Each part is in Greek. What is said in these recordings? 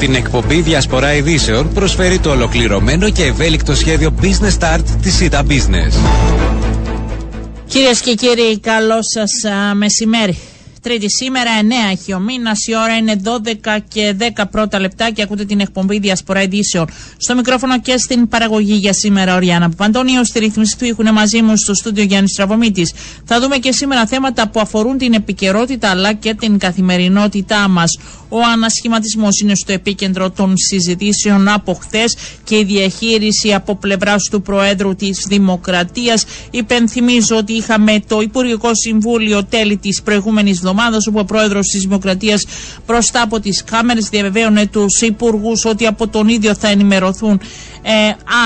Την εκπομπή Διασπορά Ειδήσεων προσφέρει το ολοκληρωμένο και ευέλικτο σχέδιο Business Start της ΣΥΤΑ Business. Κυρίες και κύριοι, καλό σας μεσημέρι. Τρίτη σήμερα, 9 έχει ο μήνας. Η ώρα είναι 12 και 10 πρώτα λεπτά και ακούτε την εκπομπή Διασπορά Ειδήσεων. Στο μικρόφωνο και στην παραγωγή για σήμερα, ο Ριάννα Παπαντώνιος. Στη ρύθμιση του έχουν μαζί μου στο στούντιο Γιάννης Στραβωμίτη. Θα δούμε και σήμερα θέματα που αφορούν την επικαιρότητα αλλά και την καθημερινότητά μας. Ο ανασχηματισμός είναι στο επίκεντρο των συζητήσεων από χθες και η διαχείριση από πλευράς του Προέδρου της Δημοκρατίας. Υπενθυμίζω ότι είχαμε το Υπουργικό Συμβούλιο τέλη της προηγούμενης εβδομάδα, όπου ο Πρόεδρος της Δημοκρατίας μπροστά από τις κάμερες διαβεβαίωνε τους υπουργούς ότι από τον ίδιο θα ενημερωθούν ε,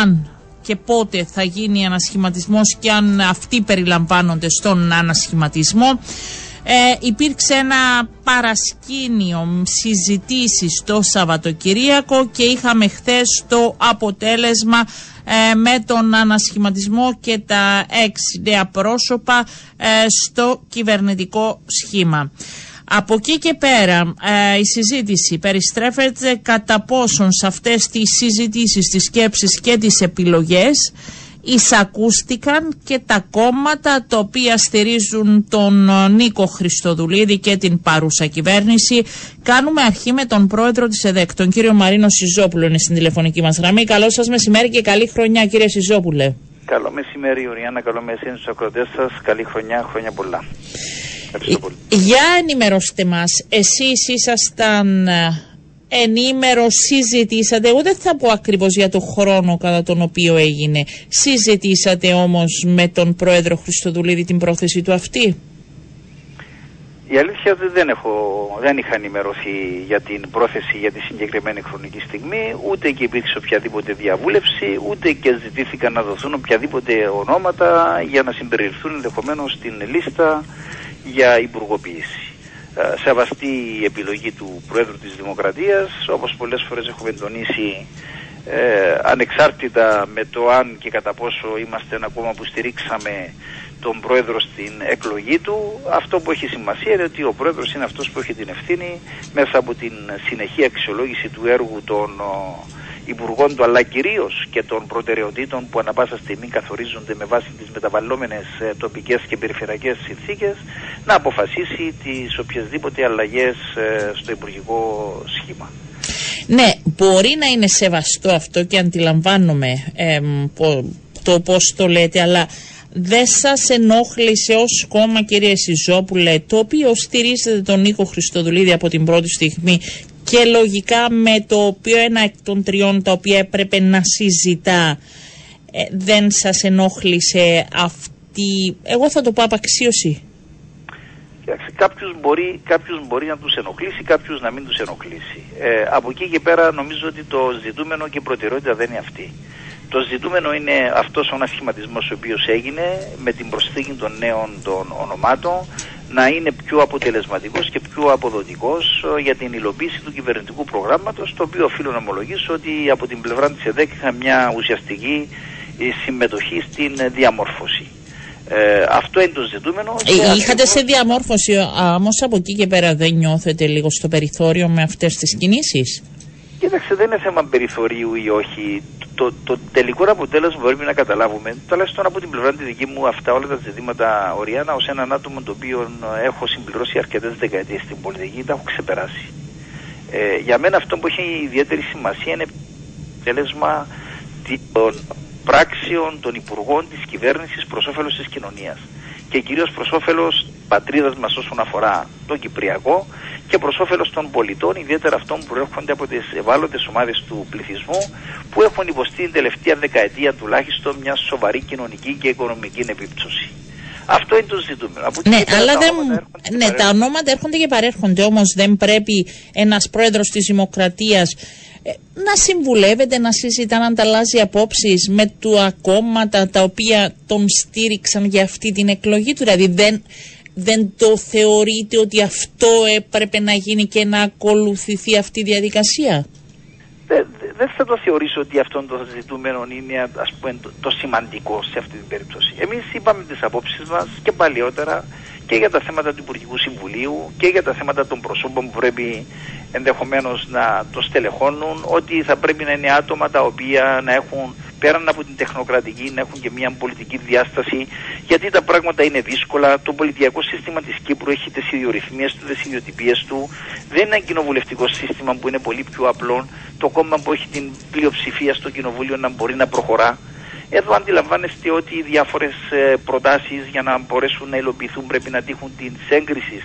αν και πότε θα γίνει ανασχηματισμός και αν αυτοί περιλαμβάνονται στον ανασχηματισμό. Ε, υπήρξε ένα παρασκήνιο συζητήσεις το Σαββατοκυριακό και είχαμε χθες το αποτέλεσμα ε, με τον ανασχηματισμό και τα έξι νέα πρόσωπα ε, στο κυβερνητικό σχήμα. Από εκεί και πέρα ε, η συζήτηση περιστρέφεται κατά πόσον σε αυτές τις συζητήσεις, τις σκέψεις και τις επιλογές εισακούστηκαν και τα κόμματα τα οποία στηρίζουν τον ε, Νίκο Χριστοδουλίδη και την παρούσα κυβέρνηση. Κάνουμε αρχή με τον πρόεδρο της ΕΔΕΚ, τον κύριο Μαρίνο Σιζόπουλο είναι στην τηλεφωνική μας γραμμή. Καλό σας μεσημέρι και καλή χρονιά κύριε Σιζόπουλε. Καλό μεσημέρι Οριάννα, καλό μεσημέρι στους ακροτές σας, καλή χρονιά, χρόνια πολλά. Για ενημερώστε μας, εσείς ήσασταν ε, ενήμερο συζητήσατε, εγώ δεν θα πω ακριβώς για το χρόνο κατά τον οποίο έγινε, συζητήσατε όμως με τον πρόεδρο Χριστοδουλίδη την πρόθεση του αυτή; Η αλήθεια δεν, έχω, δεν είχα ενημερωθεί για την πρόθεση για τη συγκεκριμένη χρονική στιγμή, ούτε και υπήρξε οποιαδήποτε διαβούλευση, ούτε και ζητήθηκαν να δοθούν οποιαδήποτε ονόματα για να συμπεριληφθούν ενδεχομένως στην λίστα για υπουργοποίηση. Ε, σεβαστή η επιλογή του Πρόεδρου της Δημοκρατίας, όπως πολλές φορές έχουμε τονίσει ε, ανεξάρτητα με το αν και κατά πόσο είμαστε ένα κόμμα που στηρίξαμε τον Πρόεδρο στην εκλογή του, αυτό που έχει σημασία είναι ότι ο Πρόεδρος είναι αυτός που έχει την ευθύνη μέσα από την συνεχή αξιολόγηση του έργου των υπουργών του αλλά κυρίως και των προτεραιοτήτων που ανα πάσα στιγμή καθορίζονται με βάση τις μεταβαλλόμενες τοπικές και περιφερειακές συνθήκες να αποφασίσει τις οποιασδήποτε αλλαγές ε, στο υπουργικό σχήμα. Ναι, μπορεί να είναι σεβαστό αυτό και αντιλαμβάνομαι ε, το πώς το λέτε, αλλά δεν σας ενόχλησε ως κόμμα κύριε Σιζόπουλε, το οποίο στηρίζεται τον Νίκο Χριστοδουλίδη από την πρώτη στιγμή και λογικά με το οποίο ένα εκ των τριών τα οποία έπρεπε να συζητά ε, δεν σας ενόχλησε αυτή, εγώ θα το πω απαξίωση. Κάποιους μπορεί, κάποιους μπορεί να τους ενοχλήσει, κάποιους να μην τους ενοχλήσει. Ε, από εκεί και πέρα νομίζω ότι το ζητούμενο και η προτεραιότητα δεν είναι αυτή. Το ζητούμενο είναι αυτός ο ανασχηματισμός ο οποίος έγινε με την προσθήκη των νέων των ονομάτων να είναι πιο αποτελεσματικός και πιο αποδοτικός ε, για την υλοποίηση του κυβερνητικού προγράμματος το οποίο οφείλω να ομολογήσω ότι από την πλευρά της ΕΔΕΚ είχα μια ουσιαστική ε, συμμετοχή στην διαμόρφωση. Ε, αυτό είναι το ζητούμενο. Ε, είχατε σε διαμόρφωση, όμω από εκεί και πέρα δεν νιώθετε λίγο στο περιθώριο με αυτές τις κινήσεις; Κοίταξε, δεν είναι θέμα περιθωρίου ή όχι. Το, το τελικό αποτέλεσμα που πρέπει να καταλάβουμε, τουλάχιστον από την πλευρά τη δική μου, αυτά όλα τα ζητήματα Οριάννα, ως έναν άτομο το οποίο έχω συμπληρώσει αρκετές δεκαετίες στην πολιτική, τα έχω ξεπεράσει. Ε, για μένα αυτό που έχει ιδιαίτερη σημασία είναι αποτέλεσμα των πράξεων των υπουργών της κυβέρνησης προς όφελος της κοινωνίας και κυρίως προς όφελος πατρίδας μας όσον αφορά το Κυπριακό και προς όφελος των πολιτών, ιδιαίτερα αυτών που προέρχονται από τις ευάλωτες ομάδες του πληθυσμού που έχουν υποστεί την τελευταία δεκαετία τουλάχιστον μια σοβαρή κοινωνική και οικονομική επίπτωση. Αυτό είναι το ζητούμενο. ναι, αλλά τα δεν... ναι, τα ονόματα έρχονται και παρέρχονται. Όμως δεν πρέπει ένας πρόεδρος της Δημοκρατίας ε, να συμβουλεύεται, να συζητά, να ανταλλάζει απόψεις με του κόμματα τα οποία τον στήριξαν για αυτή την εκλογή του. Δηλαδή δεν, δεν το θεωρείτε ότι αυτό έπρεπε να γίνει και να ακολουθηθεί αυτή η διαδικασία; Δεν θα το θεωρήσω ότι αυτό το ζητούμενο είναι ας πούμε, το, σημαντικό σε αυτή την περίπτωση. Εμείς είπαμε τις απόψεις μας και παλιότερα και για τα θέματα του Υπουργικού Συμβουλίου και για τα θέματα των προσώπων που πρέπει ενδεχομένως να το στελεχώνουν ότι θα πρέπει να είναι άτομα τα οποία να έχουν πέραν από την τεχνοκρατική να έχουν και μια πολιτική διάσταση γιατί τα πράγματα είναι δύσκολα. Το πολιτιακό σύστημα της Κύπρου έχει τις ιδιορυθμίες του, τις ιδιοτυπίες του. Δεν είναι ένα κοινοβουλευτικό σύστημα που είναι πολύ πιο απλό. Το κόμμα που έχει την πλειοψηφία στο κοινοβούλιο να μπορεί να προχωρά. Εδώ αντιλαμβάνεστε ότι οι διάφορες ε, προτάσεις για να μπορέσουν να υλοποιηθούν πρέπει να τύχουν την έγκριση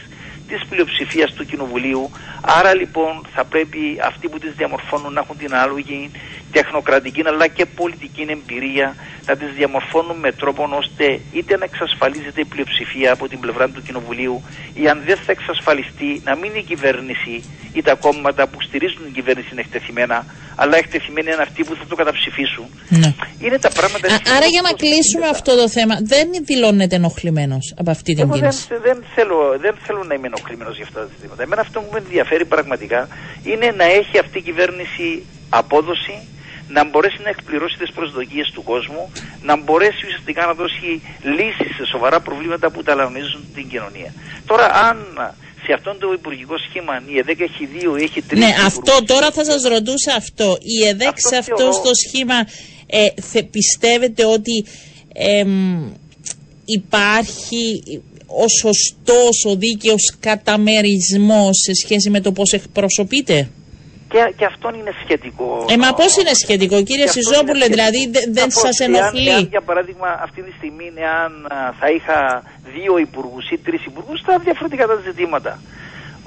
της πλειοψηφίας του Κοινοβουλίου. Άρα λοιπόν θα πρέπει αυτοί που τις διαμορφώνουν να έχουν την ανάλογη τεχνοκρατική αλλά και πολιτική εμπειρία να τις διαμορφώνουν με τρόπο ώστε είτε να εξασφαλίζεται η πλειοψηφία από την πλευρά του Κοινοβουλίου ή αν δεν θα εξασφαλιστεί να μην είναι η κυβέρνηση ή τα κόμματα που στηρίζουν την κυβέρνηση είναι εκτεθειμένα αλλά εκτεθειμένοι είναι αυτοί που θα το καταψηφίσουν. Ναι. Είναι τα πράγματα... Α, άρα για να κλείσουμε αυτό το θέμα, δεν δηλώνεται ενοχλημένος από αυτή την Εγώ κίνηση; δεν, δεν, θέλω, δεν θέλω να είμαι ενοχλημένος για αυτά τα ζητήματα. Εμένα αυτό που με ενδιαφέρει πραγματικά είναι να έχει αυτή η κυβέρνηση απόδοση, να μπορέσει να εκπληρώσει τις προσδοκίες του κόσμου, να μπορέσει ουσιαστικά να δώσει λύσεις σε σοβαρά προβλήματα που ταλανίζουν την κοινωνία. Τώρα αν σε αυτόν το υπουργικό σχήμα η ΕΔΕΚ έχει δύο ή έχει τρεις Ναι, υπουργούς, αυτό τώρα θα σας ρωτούσα αυτό. Η ΕΔΕΚ Αυτό σε αυτό θεωρώ- στο σχήμα ε, θε- πιστεύετε ότι εμ, υπάρχει ο σωστός, ο δίκαιος καταμερισμός σε σχέση με το πώς εκπροσωπείτε; Και, και αυτό είναι σχετικό. Ε, μα πώς είναι σχετικό κύριε Και αυτό Σιζόπουλε, είναι δηλαδή σχετικό. δε- δεν Σαφώς, σας εάν- ενοχλεί. εάν, για παράδειγμα αυτή τη στιγμή εάν α, θα είχα δύο υπουργούς ή τρεις υπουργούς θα διαφορετικά τα ζητήματα.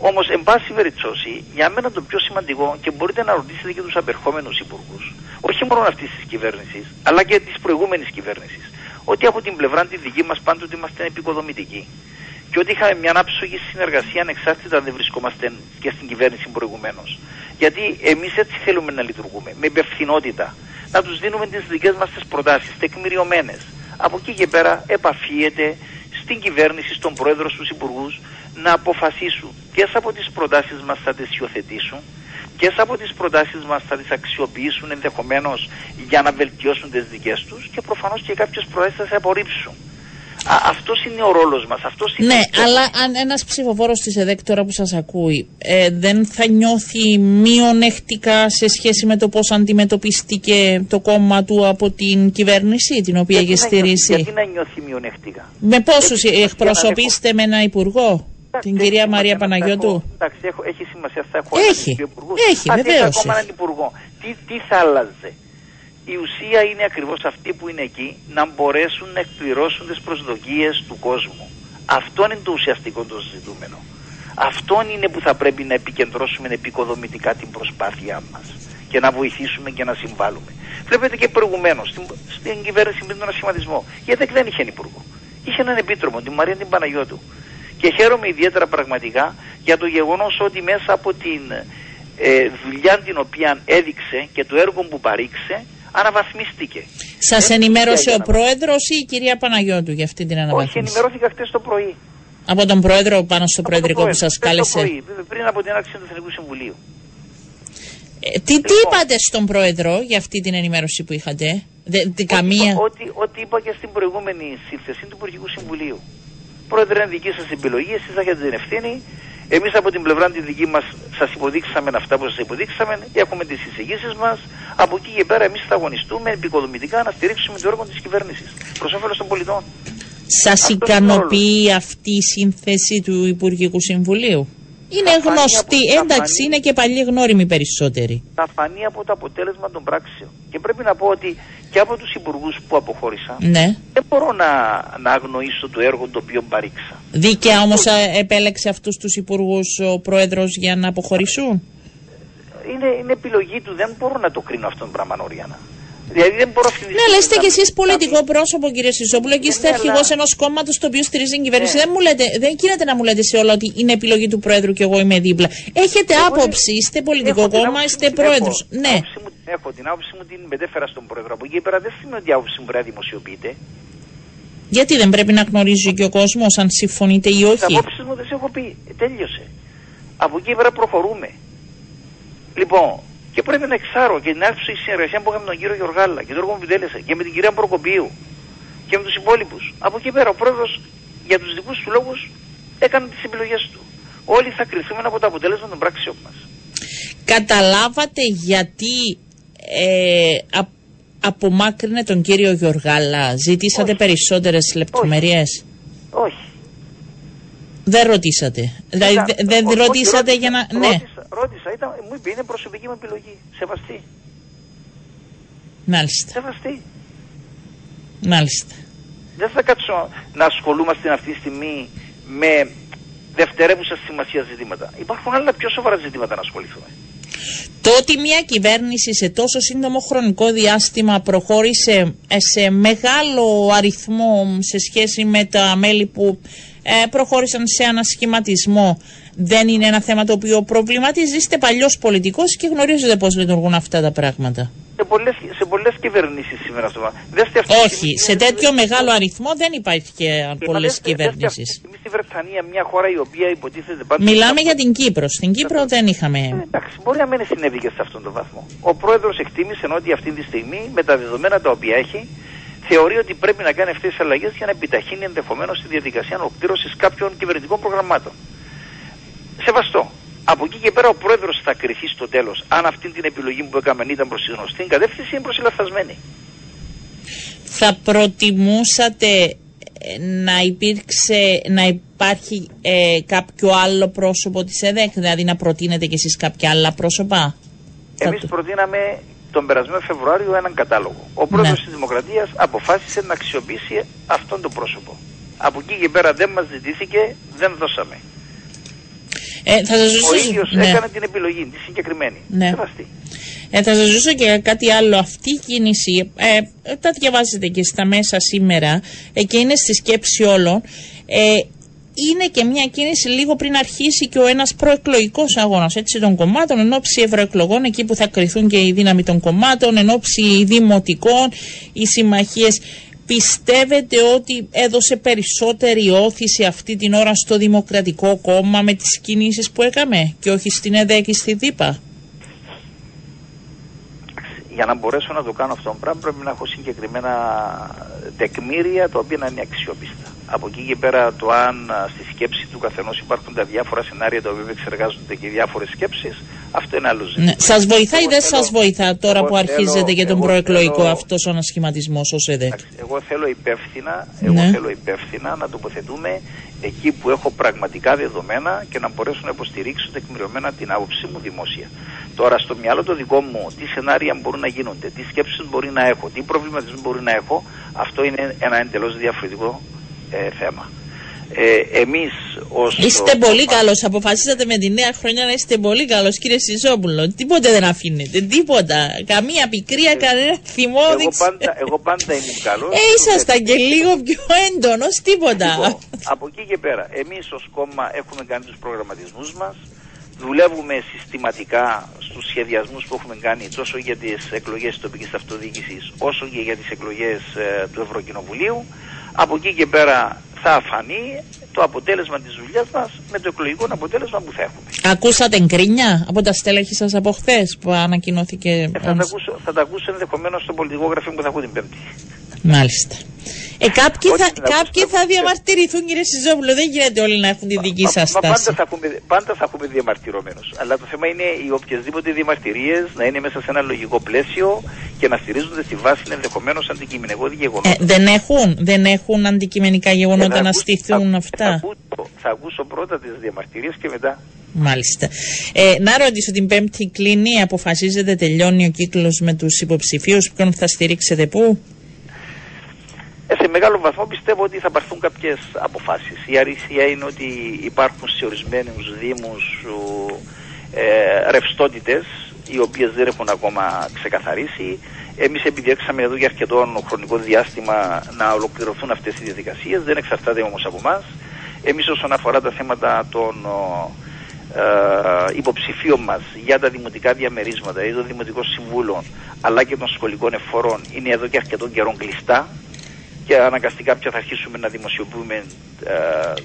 Όμως, εν πάση περιπτώσει, για μένα το πιο σημαντικό και μπορείτε να ρωτήσετε και τους απερχόμενους υπουργούς, όχι μόνο αυτής της κυβέρνησης, αλλά και της προηγούμενης κυβέρνησης, ότι από την πλευρά τη δική μας πάντοτε είμαστε επικοδομητικοί. Και ότι είχαμε μια άψογη συνεργασία ανεξάρτητα αν δεν βρισκόμαστε και στην κυβέρνηση προηγουμένως. Γιατί εμείς έτσι θέλουμε να λειτουργούμε, με υπευθυνότητα. Να τους δίνουμε τις δικές μας τις προτάσεις, τεκμηριωμένες. Από εκεί και πέρα επαφίεται στην κυβέρνηση, στον πρόεδρο, στους υπουργούς να αποφασίσουν ποιες από τις προτάσεις μας θα τις υιοθετήσουν, ποιες από τις προτάσεις μας θα τις αξιοποιήσουν ενδεχομένως για να βελτιώσουν τις δικές τους και προφανώς και κάποιες προτάσει θα σε απορρίψουν. Α, αυτός είναι ο ρόλος μας. Αυτός είναι Ναι, ο στόχος. αλλά αν ένας ψηφοφόρος της ΕΔΕΚ τώρα που σας ακούει ε, δεν θα νιώθει μειονεκτικά σε σχέση με το πώς αντιμετωπίστηκε το κόμμα του από την κυβέρνηση την οποία Γιατί έχει να νιώθει- στηρίσει; Γιατί να νιώθει μειονεκτικά; Με πόσους Έτσι, εκπροσωπήσετε με ένα υπουργό, Εντάξει, την έχει κυρία σημασία Μαρία να θα Παναγιώτου; έχω- Εντάξει, έχω, έχει σημασία. Θα έχω Έχει. έναν δύο υπουργούς. Έχει, Αν βεβαίως είχα ακόμα έχει. έναν υπουργό; Τι, τι θα άλλαζε; Η ουσία είναι ακριβώς αυτοί που είναι εκεί να μπορέσουν να εκπληρώσουν τις προσδοκίες του κόσμου. Αυτό είναι το ουσιαστικό το ζητούμενο. Αυτό είναι που θα πρέπει να επικεντρώσουμε επικοδομητικά την προσπάθειά μας και να βοηθήσουμε και να συμβάλλουμε. Βλέπετε και προηγουμένως στην, στην κυβέρνηση με τον ασχηματισμό. Γιατί δεν είχε υπουργό. Είχε έναν επίτροπο, την Μαρία την Παναγιώτου. Και χαίρομαι ιδιαίτερα πραγματικά για το γεγονός ότι μέσα από την ε, δουλειά την οποία έδειξε και το έργο που παρήξε αναβαθμίστηκε. Σας Έτσι, ενημέρωσε για ο να- πρόεδρος ή η κυρία Παναγιώτου για αυτή την Όχι, αναβάθμιση; ενημερώθηκα χτες το πρωί. Από τον πρόεδρο πάνω στο Από το προεδρικό που πρόεδρο, σας χτες το κάλεσε; πρωί, πριν από την έναρξη του Εθνικού Συμβουλίου. Ε, τι, τι Λοιπόν. είπατε στον πρόεδρο για αυτή την ενημέρωση που είχατε; Δε, τι, καμία. Ό,τι, ό,τι είπα και στην προηγούμενη σύνθεση του Υπουργικού Συμβουλίου. Πρόεδρε, είναι δική σας επιλογή, εσείς θα έχετε την ευθύνη. Εμείς από την πλευρά τη δική μας σας υποδείξαμε αυτά που σας υποδείξαμε, έχουμε τις εισηγήσεις μας. Από εκεί και πέρα εμείς θα αγωνιστούμε επικοδομητικά να στηρίξουμε το έργο της κυβέρνησης προς όφελος των πολιτών. Σας αυτός είναι ο ικανοποιεί αυτή η σύνθεση του Υπουργικού Συμβουλίου; Είναι Θα φανεί γνωστή, από- θα εντάξει, φανεί. είναι και παλιοί γνώριμοι περισσότεροι. Θα φανεί από το αποτέλεσμα των πράξεων. Και πρέπει να πω ότι και από τους υπουργούς που αποχώρησαν, Ναι. δεν μπορώ να, να αγνοήσω το έργο το οποίο παρήξα. Δίκαια όμως ε, επέλεξε αυτούς τους υπουργούς ο πρόεδρος για να αποχωρήσουν; Είναι, είναι επιλογή του. Δεν μπορώ να το κρίνω αυτόν τον πράγμα, Νόριανα. Δηλαδή δεν μπορώ αυτή τη Ναι, στιγμή αλλά είστε να- κι εσείς να πολιτικό μην- πρόσωπο, κύριε Σιζόπουλο, και είστε Ναι, αρχηγός αλλά- ενός κόμματος το οποίο στηρίζει την κυβέρνηση. Ναι. Δεν, μου λέτε, δεν γίνεται να μου λέτε σε όλα ότι είναι επιλογή του Πρόεδρου και εγώ είμαι δίπλα. Έχετε Εγώ άποψη, είστε πολιτικό έχω την κόμμα, άποψη είστε μου την πρόεδρος. έχω. Ναι. Την άποψη μου την έχω. Την άποψη μου την μετέφερα στον πρόεδρο. Από εκεί και πέρα δεν σημαίνει ότι η άποψη μου πρέπει να δημοσιοποιείται. Γιατί δεν πρέπει να γνωρίζει και ο κόσμος αν συμφωνείτε ή Τις όχι; απόψεις μου δεν σε έχω πει. Ε, Τέλειωσε. Από εκεί και πέρα προχωρούμε. Λοιπόν, και πρέπει να εξάρω και την άρχιση συνεργασία που είχαμε με τον κύριο Γιωργάλα και τον έργο που επιτέλεσε και με την κυρία Προκοπίου και με τους υπόλοιπους. Από εκεί και πέρα ο πρόεδρος για τους δικούς του λόγους έκανε τις επιλογές του. Όλοι θα κρυθούμε από το αποτέλεσμα των πράξεων μας. Καταλάβατε γιατί ε, α, απομάκρυνε τον κύριο Γιωργάλα. Ζητήσατε Όχι. περισσότερες λεπτομέρειες; Όχι. Δεν ρωτήσατε. Δηλαδή Ήταν- δε- δεν όχι, ρωτήσατε ρώτησα- για να... Ναι, Ρώτησα, ρώτησα ήταν, μου είπε είναι προσωπική μου επιλογή. Σεβαστή. μάλιστα. Σεβαστή. Μάλιστα. Δεν θα κάτσω να ασχολούμαστε αυτή τη στιγμή με δευτερεύουσα σημασία ζητήματα. Υπάρχουν άλλα πιο σοβαρά ζητήματα να ασχοληθούμε. Το ότι μια κυβέρνηση σε τόσο σύντομο χρονικό διάστημα προχώρησε ε, σε μεγάλο αριθμό σε σχέση με τα μέλη που ε, προχώρησαν σε ανασχηματισμό δεν είναι ένα θέμα το οποίο προβληματίζει. Είστε παλιός πολιτικός και γνωρίζετε πώς λειτουργούν αυτά τα πράγματα. Σε πολλές, σε πολλές κυβερνήσεις σήμερα αυτό. Δέστε αυτή τη Όχι, στιγμή- σε τέτοιο μεγάλο αριθμό δεν υπάρχει και Ε, μα πολλές δέστε- δέστε αυτή τη κυβερνήσεις. στιγμή στη Βρετανία, μια χώρα η οποία υποτίθεται πάντα. Μιλάμε για την Κύπρο. Στην Κύπρο δεν Ε, είχαμε... εντάξει, μπορεί να μην συνέβη και σε αυτόν τον βαθμό. Ο πρόεδρος εκτίμησε ότι αυτή τη στιγμή, με τα δεδομένα τα οποία έχει, θεωρεί ότι πρέπει να κάνει αυτές τις αλλαγές για να επιταχύνει ενδεχομένως τη διαδικασία ολοκλήρωσης κάποιων κυβερνητικών προγραμμάτων. Σεβαστό. Από εκεί και πέρα ο πρόεδρος θα κρυθεί στο τέλος αν αυτή την επιλογή που έκαμε ήταν προς τη γνωστή κατεύθυνση ή προς τη λαθασμένη. θα προτιμούσατε ε, να υπήρξε, να υπάρχει ε, κάποιο άλλο πρόσωπο της ΕΔΕΚ, δηλαδή να προτείνετε κι εσείς κάποια άλλα πρόσωπα; Θα Εμεί το- προτείναμε τον περασμένο Φεβρουάριο έναν κατάλογο. Ο πρόεδρος Ναι. της Δημοκρατίας αποφάσισε να αξιοποιήσει αυτόν τον πρόσωπο. Από εκεί και πέρα δεν μας ζητήθηκε, δεν δώσαμε. Ε, θα σας Ο ρωτήσω, ίδιος ναι. έκανε την επιλογή, τη συγκεκριμένη. Ναι. Σεβαστή. Ε, θα σας ρωτήσω και κάτι άλλο. Αυτή η κίνηση, ε, ε, τα διαβάζετε και στα μέσα σήμερα ε, και είναι στη σκέψη όλων. Ε, είναι και μια κίνηση λίγο πριν αρχίσει και ο ένας προεκλογικός αγώνας έτσι, των κομμάτων εν ώψη ευρωεκλογών, εκεί που θα κρυθούν και η δύναμη των κομμάτων, εν ώψη δημοτικών, οι συμμαχίες. Πιστεύετε ότι έδωσε περισσότερη όθηση αυτή την ώρα στο Δημοκρατικό Κόμμα με τις κινήσεις που έκαμε και όχι στην ΕΔΕ και στη ΔΥΠΑ; Για να μπορέσω να το κάνω αυτό το πράγμα πρέπει να έχω συγκεκριμένα τεκμήρια τα οποία να είναι αξιόπιστα. Από εκεί και πέρα το αν α, στη σκέψη του καθενός υπάρχουν τα διάφορα σενάρια τα οποία εξεργάζονται και οι διάφορες σκέψεις, αυτό είναι άλλο ζήτημα. Ναι. Σας βοηθάει ή Εγώ δεν θέλω- σας βοηθά τώρα εγώ που αρχίζετε θέλω- για τον εγώ προεκλογικό θέλω- αυτός ο ανασχηματισμός ως ΕΔΕΚ; Εντάξει, Εγώ θέλω υπεύθυνα, εγώ Ναι. θέλω υπεύθυνα να τοποθετούμε εκεί που έχω πραγματικά δεδομένα και να μπορέσω να υποστηρίξω τεκμηριωμένα την άποψή μου δημόσια. Τώρα στο μυαλό το δικό μου τι σενάρια μπορούν να γίνονται, τι σκέψεις μπορεί να έχω, τι προβληματισμό μπορεί να έχω, αυτό είναι ένα εντελώς διαφορετικό ε, θέμα. Ε, εμείς ως... Είστε το- πολύ καλός. Αποφασίσατε με τη νέα χρονιά να είστε πολύ καλός, κύριε Σιζόπουλο. Τίποτε δεν αφήνετε. Τίποτα. Καμία πικρία, κανένα θυμό. εγώ, δεν ξέρω. πάντα, εγώ πάντα ήμουν καλός. Ε, ήσασταν και λίγο πιο έντονος. Τίποτα. Λοιπόν, από εκεί και πέρα, εμείς ως κόμμα έχουμε κάνει τους προγραμματισμούς μας, δουλεύουμε συστηματικά στους σχεδιασμούς που έχουμε κάνει τόσο για τις εκλογές της τοπικής αυτοδιοίκησης όσο και για τις εκλογές ε, του Ευρωκοινοβουλίου. Από εκεί και πέρα θα αφανεί το αποτέλεσμα της δουλειάς μας με το εκλογικό αποτέλεσμα που θα έχουμε. Ακούσατε γκρίνια από τα στέλεχη σας από χθες που ανακοινώθηκε. Ε, θα, τα ακούσω, θα τα ακούσω ενδεχομένως στο πολιτικό γραφείο που θα έχω την Πέμπτη. Μάλιστα. Ε, κάποιοι Όχι, θα, να ακούσω, κάποιοι να θα ακούσω. διαμαρτυρηθούν, κύριε Σιζόπουλο. Δεν γίνεται όλοι να έχουν τη δική Μα- σας μα πάντα, στάση. θα έχουμε, πάντα θα έχουμε διαμαρτυρωμένους. Αλλά το θέμα είναι οι οποιασδήποτε διαμαρτυρίες να είναι μέσα σε ένα λογικό πλαίσιο και να στηρίζονται στη βάση ενδεχομένως αντικειμενικό γεγονότα. Ε, δεν έχουν, δεν έχουν αντικειμενικά Και γεγονότα θα να ακούσω- στηθούν θα- αυτά. Θα ακούσω, θα ακούσω πρώτα τις διαμαρτυρίες και μετά. Μάλιστα. Ε, να ρωτήσω την Πέμπτη κλείνει, αποφασίζετε, τελειώνει ο κύκλος με τους υποψηφίους, ποιον θα στηρίξετε πού; Ε, σε μεγάλο βαθμό πιστεύω ότι θα πάρθουν κάποιες αποφάσεις. Η αλήθεια είναι ότι υπάρχουν σε ορισμένους δήμους ου, ε, ρευστότητες οι οποίες δεν έχουν ακόμα ξεκαθαρίσει. Εμείς επιδιέξαμε εδώ για αρκετό χρονικό διάστημα να ολοκληρωθούν αυτές οι διαδικασίες, δεν εξαρτάται όμως από εμάς. Εμείς όσον αφορά τα θέματα των ο, ε, υποψηφίων μας για τα δημοτικά διαμερίσματα ή των δημοτικών συμβούλων αλλά και των σχολικών εφορών είναι εδώ και αρκετό καιρό κλειστά και αναγκαστικά πια θα αρχίσουμε να δημοσιοποιούμε ε,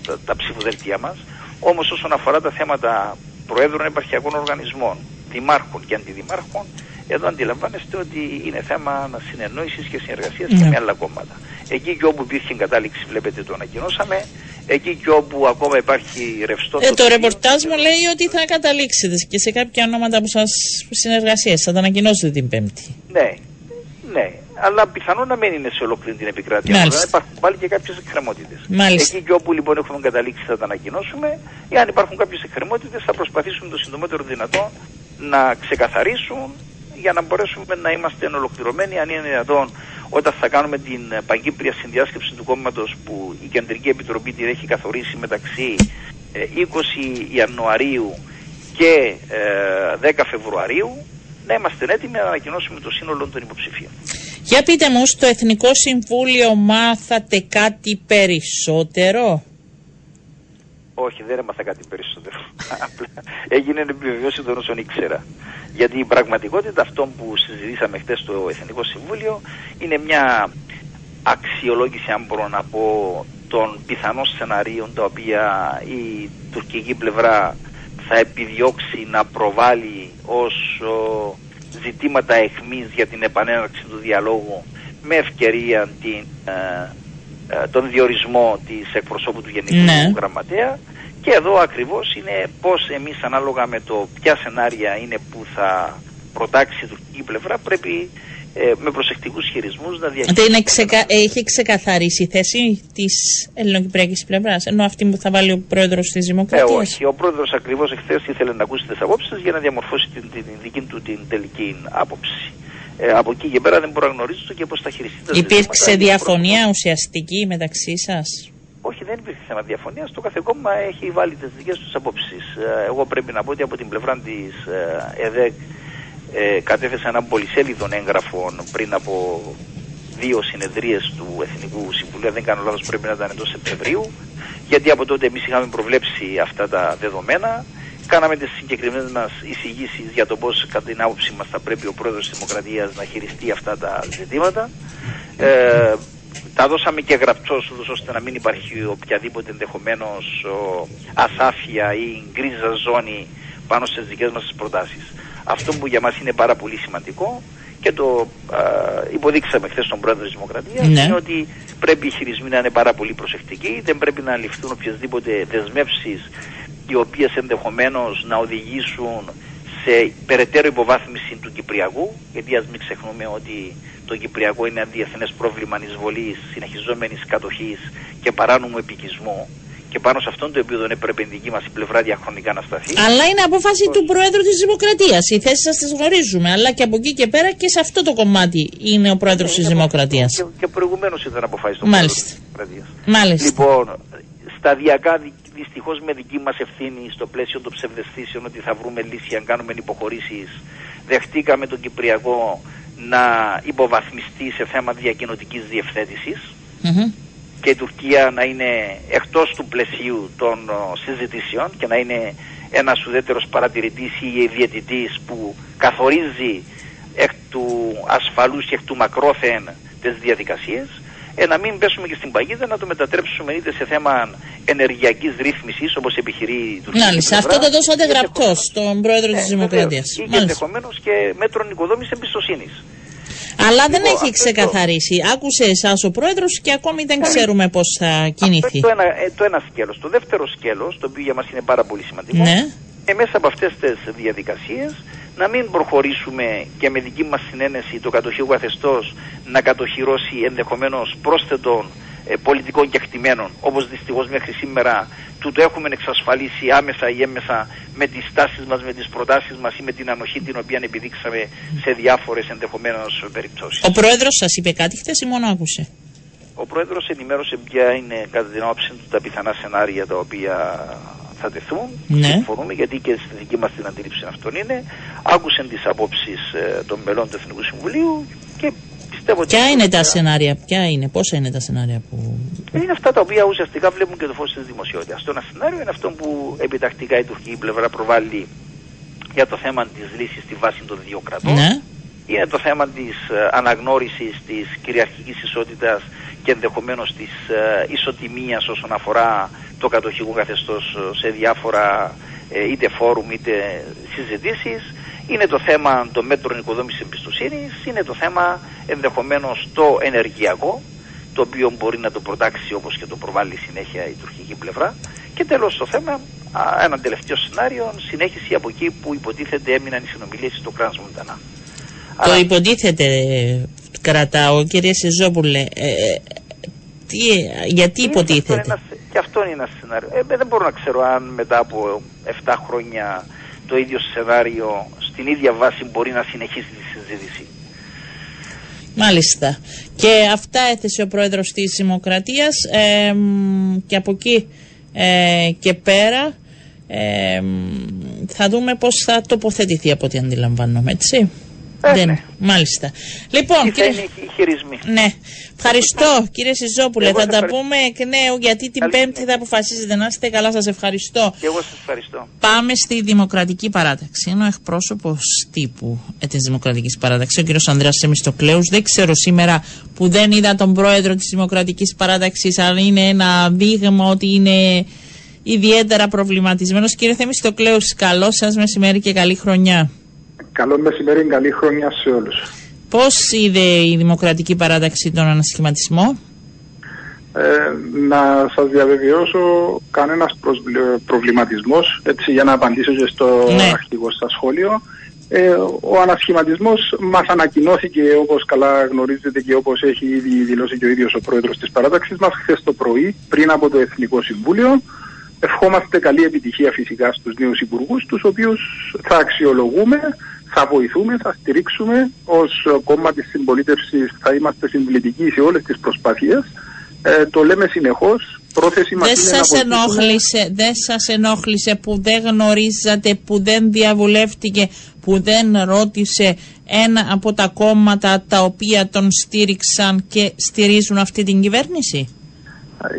τα, τα ψηφοδέλτια μας. Όμως όσον αφορά τα θέματα προέδρων επαρχιακών οργανισμών, δημάρχων και αντιδημάρχων, εδώ αντιλαμβάνεστε ότι είναι θέμα συνεννόησης και συνεργασίας και Ναι. με άλλα κόμματα. Εκεί και όπου υπήρχε κατάληξη, βλέπετε το ανακοινώσαμε, εκεί και όπου ακόμα υπάρχει ρευστό. Ε, το ρεπορτάζ μου λέει ότι θα καταλήξετε και σε κάποια ονόματα που σας συνεργασίες, θα τα ανακοινώσετε την Πέμπτη. Ναι, ναι. Αλλά πιθανόν να μην είναι σε ολόκληρη την επικράτεια. Μάλιστα. Υπάρχουν πάλι και κάποιες εκκρεμότητες. Μάλιστα. Εκεί και όπου λοιπόν έχουμε καταλήξει θα τα ανακοινώσουμε. Εάν υπάρχουν κάποιες εκκρεμότητες, θα προσπαθήσουμε το συντομότερο δυνατό να ξεκαθαρίσουν για να μπορέσουμε να είμαστε ολοκληρωμένοι, αν είναι δυνατόν, όταν θα κάνουμε την παγκύπρια συνδιάσκεψη του κόμματος που η Κεντρική Επιτροπή την έχει καθορίσει μεταξύ ε, 20 Ιανουαρίου και ε, 10 Φεβρουαρίου, να είμαστε έτοιμοι να ανακοινώσουμε το σύνολο των υποψηφίων. Για πείτε μου, στο Εθνικό Συμβούλιο μάθατε κάτι περισσότερο; Όχι, δεν έμαθα κάτι περισσότερο. Απλά έγινε επιβεβαίωση των όσων ήξερα. Γιατί η πραγματικότητα αυτών που συζητήσαμε χθες στο Εθνικό Συμβούλιο είναι μια αξιολόγηση, αν μπορώ να πω, των πιθανών σεναρίων τα οποία η τουρκική πλευρά θα επιδιώξει να προβάλλει ως ο, ζητήματα εχμής για την επανέναρξη του διαλόγου με ευκαιρία την, ε, ε, τον διορισμό της εκπροσώπου του Γενικού Ναι. Γραμματέα και εδώ ακριβώς είναι πώς εμείς ανάλογα με το ποια σενάρια είναι που θα προτάξει η τουρκική πλευρά πρέπει ε, με προσεκτικούς χειρισμούς να Δεν διαχειριστεί. είναι ξεκα... Έχει ξεκαθαρίσει η θέση της ελληνοκυπριακής πλευράς, ενώ αυτή που θα βάλει ο πρόεδρος της Ε, Δημοκρατία. όχι. Ο πρόεδρος ακριβώς εχθές ήθελε να ακούσει τις απόψεις σας για να διαμορφώσει την, την, δική του την τελική άποψη. Ε, από εκεί και πέρα δεν μπορώ να γνωρίζω και πώς θα χειριστεί τα Υπήρξε ζητήματα. διαφωνία ουσιαστική μεταξύ σας; Όχι, δεν υπήρχε θέμα διαφωνίας. Το κάθε κόμμα έχει βάλει τις δικές τους απόψεις. Εγώ πρέπει να πω ότι από την πλευρά της ΕΔΕΚ ε, κατέθεσα ένα πολυσέλιδων έγγραφο πριν από δύο συνεδρίες του Εθνικού Συμβουλίου, αν δεν κάνω λάθος πρέπει να ήταν εντός Σεπτεμβρίου, γιατί από τότε εμείς είχαμε προβλέψει αυτά τα δεδομένα, κάναμε τις συγκεκριμένες μας εισηγήσεις για το πώς κατά την άποψή μας θα πρέπει ο πρόεδρος της Δημοκρατίας να χειριστεί αυτά τα ζητήματα. Ε, τα δώσαμε και γραπτός ούτως ώστε να μην υπάρχει οποιαδήποτε ενδεχομένως ο, ασάφεια ή γκρίζα ζώνη πάνω στις δικές μας τις προτάσεις. Αυτό που για μας είναι πάρα πολύ σημαντικό και το α, υποδείξαμε χθες στον πρόεδρο της Δημοκρατίας Ναι. είναι ότι πρέπει οι χειρισμοί να είναι πάρα πολύ προσεκτικοί, δεν πρέπει να ληφθούν οποιασδήποτε δεσμεύσεις οι οποίες ενδεχομένως να οδηγήσουν σε περαιτέρω υποβάθμιση του Κυπριακού, γιατί ας μην ξεχνούμε ότι το Κυπριακό είναι ένα διεθνές πρόβλημα εισβολής, συνεχιζόμενης κατοχής και παράνομου επικισμού και πάνω σε αυτόν το επίπεδο έπρεπε η δική μας η πλευρά διαχρονικά να σταθεί. Αλλά είναι απόφαση του Προέδρου της Δημοκρατίας. Οι θέσεις σας τις γνωρίζουμε. Αλλά και από εκεί και πέρα και σε αυτό το κομμάτι είναι ο Πρόεδρο της Είναι Δημοκρατίας. Και, και προηγουμένως ήταν αποφάσεις των Μάλιστα. Πρόεδρων της Δημοκρατίας. Μάλιστα. Λοιπόν, σταδιακά δυστυχώς με δική μας ευθύνη στο πλαίσιο των ψευδεστήσεων ότι θα βρούμε λύση αν κάνουμε υποχωρήσεις, δεχτήκαμε τον Κυπριακό να υποβαθμιστεί σε θέμα διακοινωτικής διευθέτησης Μμμ. Και η Τουρκία να είναι εκτός του πλαισίου των ο, συζητήσεων και να είναι ένας ουδέτερος παρατηρητής ή διαιτητής που καθορίζει εκ του ασφαλούς και εκ του μακρόθεν τις διαδικασίες ε, να μην πέσουμε και στην παγίδα να το μετατρέψουμε είτε σε θέμα ενεργειακής ρύθμισης όπως επιχειρεί η Τουρκία. Μάλιστα. Αυτό το δώσατε γραπτός στον Πρόεδρο της Δημοκρατίας. Ή και ενδεχομένως και μέτρων οικοδόμησης εμπιστοσύνης. Αλλά δεν Λοιπόν, έχει αυτό ξεκαθαρίσει. Άκουσε εσάς ο Πρόεδρος και ακόμη δεν ξέρουμε πώς θα κινηθεί. Αυτό είναι το ένα, ε, το ένα σκέλος. Το δεύτερο σκέλος, το οποίο για μας είναι πάρα πολύ σημαντικό, Ναι. και μέσα από αυτές τις διαδικασίες να μην προχωρήσουμε και με δική μας συνένεση το κατοχικό καθεστώς να κατοχυρώσει ενδεχομένως πρόσθετων ε, πολιτικών κεκτημένων όπως δυστυχώς μέχρι σήμερα του το έχουμε εξασφαλίσει άμεσα ή έμεσα με τις στάσεις μας, με τις προτάσεις μας ή με την ανοχή την οποία επιδείξαμε σε διάφορες ενδεχομένως περιπτώσεις. Ο Πρόεδρος σας είπε κάτι χθες ή μόνο άκουσε; Ο Πρόεδρος ενημέρωσε ποια είναι κατά την άποψή του τα πιθανά σενάρια τα οποία θα τεθούν. Ναι. Συμφωνούμε γιατί και στη δική μας την αντίληψη αυτών είναι. Άκουσαν τις απόψεις ε, των μελών του Εθνικού Συμβουλίου και πιστεύω ότι... Ποια είναι τα σενάρια, ποια είναι, πόσα είναι τα σενάρια που. Είναι αυτά τα οποία ουσιαστικά βλέπουν και το φως της δημοσιότητας. Το ένα σενάριο είναι αυτό που επιτακτικά η τουρκική πλευρά προβάλλει για το θέμα της λύσης στη βάση των δύο κρατών. Ναι. είναι το θέμα της ε, αναγνώρισης της κυριαρχικής ισότητας και ενδεχομένως της ε, ισοτιμίας όσον αφορά το κατοχικό καθεστώς ε, σε διάφορα ε, είτε φόρουμ είτε συζητήσεις. Είναι το θέμα των μέτρων οικοδόμησης εμπιστοσύνης, είναι το θέμα ενδεχομένως το ενεργειακό το οποίο μπορεί να το προτάξει όπως και το προβάλλει συνέχεια η τουρκική πλευρά και τέλος το θέμα, ένα τελευταίο σενάριο, συνέχιση από εκεί που υποτίθεται έμειναν οι συνομιλίες στο Κράνς Μοντανά. Το υποτίθεται κρατάω, κύριε Σιζόπουλε. Ε, τι, γιατί υποτίθεται. Και αυτό, είναι ένας, και αυτό είναι ένα σενάριο. Ε, δεν μπορώ να ξέρω αν μετά από 7 χρόνια το ίδιο σενάριο στην ίδια βάση μπορεί να συνεχίσει τη συζήτηση. Μάλιστα. Και αυτά έθεσε ο πρόεδρος της Δημοκρατίας ε, και από εκεί ε, και πέρα ε, θα δούμε πώς θα τοποθετηθεί από ό,τι αντιλαμβάνομαι, έτσι. Ε, Δεν. Ναι. Μάλιστα. Λοιπόν, κύριε... είναι οι χειρισμοί. Ναι. Ευχαριστώ κύριε Σιζόπουλε. Θα τα πούμε εκ νέου γιατί την Πέμπτη θα αποφασίζετε. Να είστε καλά, σας ευχαριστώ. Και εγώ σας ευχαριστώ. Πάμε στη Δημοκρατική Παράταξη. Είναι ο εκπρόσωπος τύπου ε, της Δημοκρατικής Παράταξης, ο κύριος Ανδρέας Σεμιστοκλέους. Δεν ξέρω σήμερα που δεν είδα τον πρόεδρο της Δημοκρατικής Παράταξης, αλλά είναι ένα δείγμα ότι είναι ιδιαίτερα προβληματισμένος. Κύριε Θεμιστοκλέους, καλό σας μεσημέρι και καλή χρονιά. Καλό μεσημέρι, καλή χρονιά σε όλους. Πώς είδε η Δημοκρατική Παράταξη τον ανασχηματισμό; Ε, να σας διαβεβαιώσω κανένας προβληματισμός, έτσι για να απαντήσω και στο ναι. αρχικό σας σχόλιο. Ε, ο ανασχηματισμός μας ανακοινώθηκε όπως καλά γνωρίζετε και όπως έχει ήδη δηλώσει και ο ίδιος ο πρόεδρος της παράταξης μας χθες το πρωί πριν από το Εθνικό Συμβούλιο. Ευχόμαστε καλή επιτυχία φυσικά στους νέους υπουργούς, τους οποίους θα αξιολογούμε θα βοηθούμε, θα στηρίξουμε ως κόμμα της συμπολίτευσης, θα είμαστε συμπλητικοί σε όλες τις προσπάθειες. Ε, το λέμε συνεχώς, πρόθεση μας δεν είναι σας να ενόχλησε, Δεν σας ενόχλησε που δεν γνωρίζατε, που δεν διαβουλεύτηκε, που δεν ρώτησε ένα από τα κόμματα τα οποία τον στήριξαν και στηρίζουν αυτή την κυβέρνηση;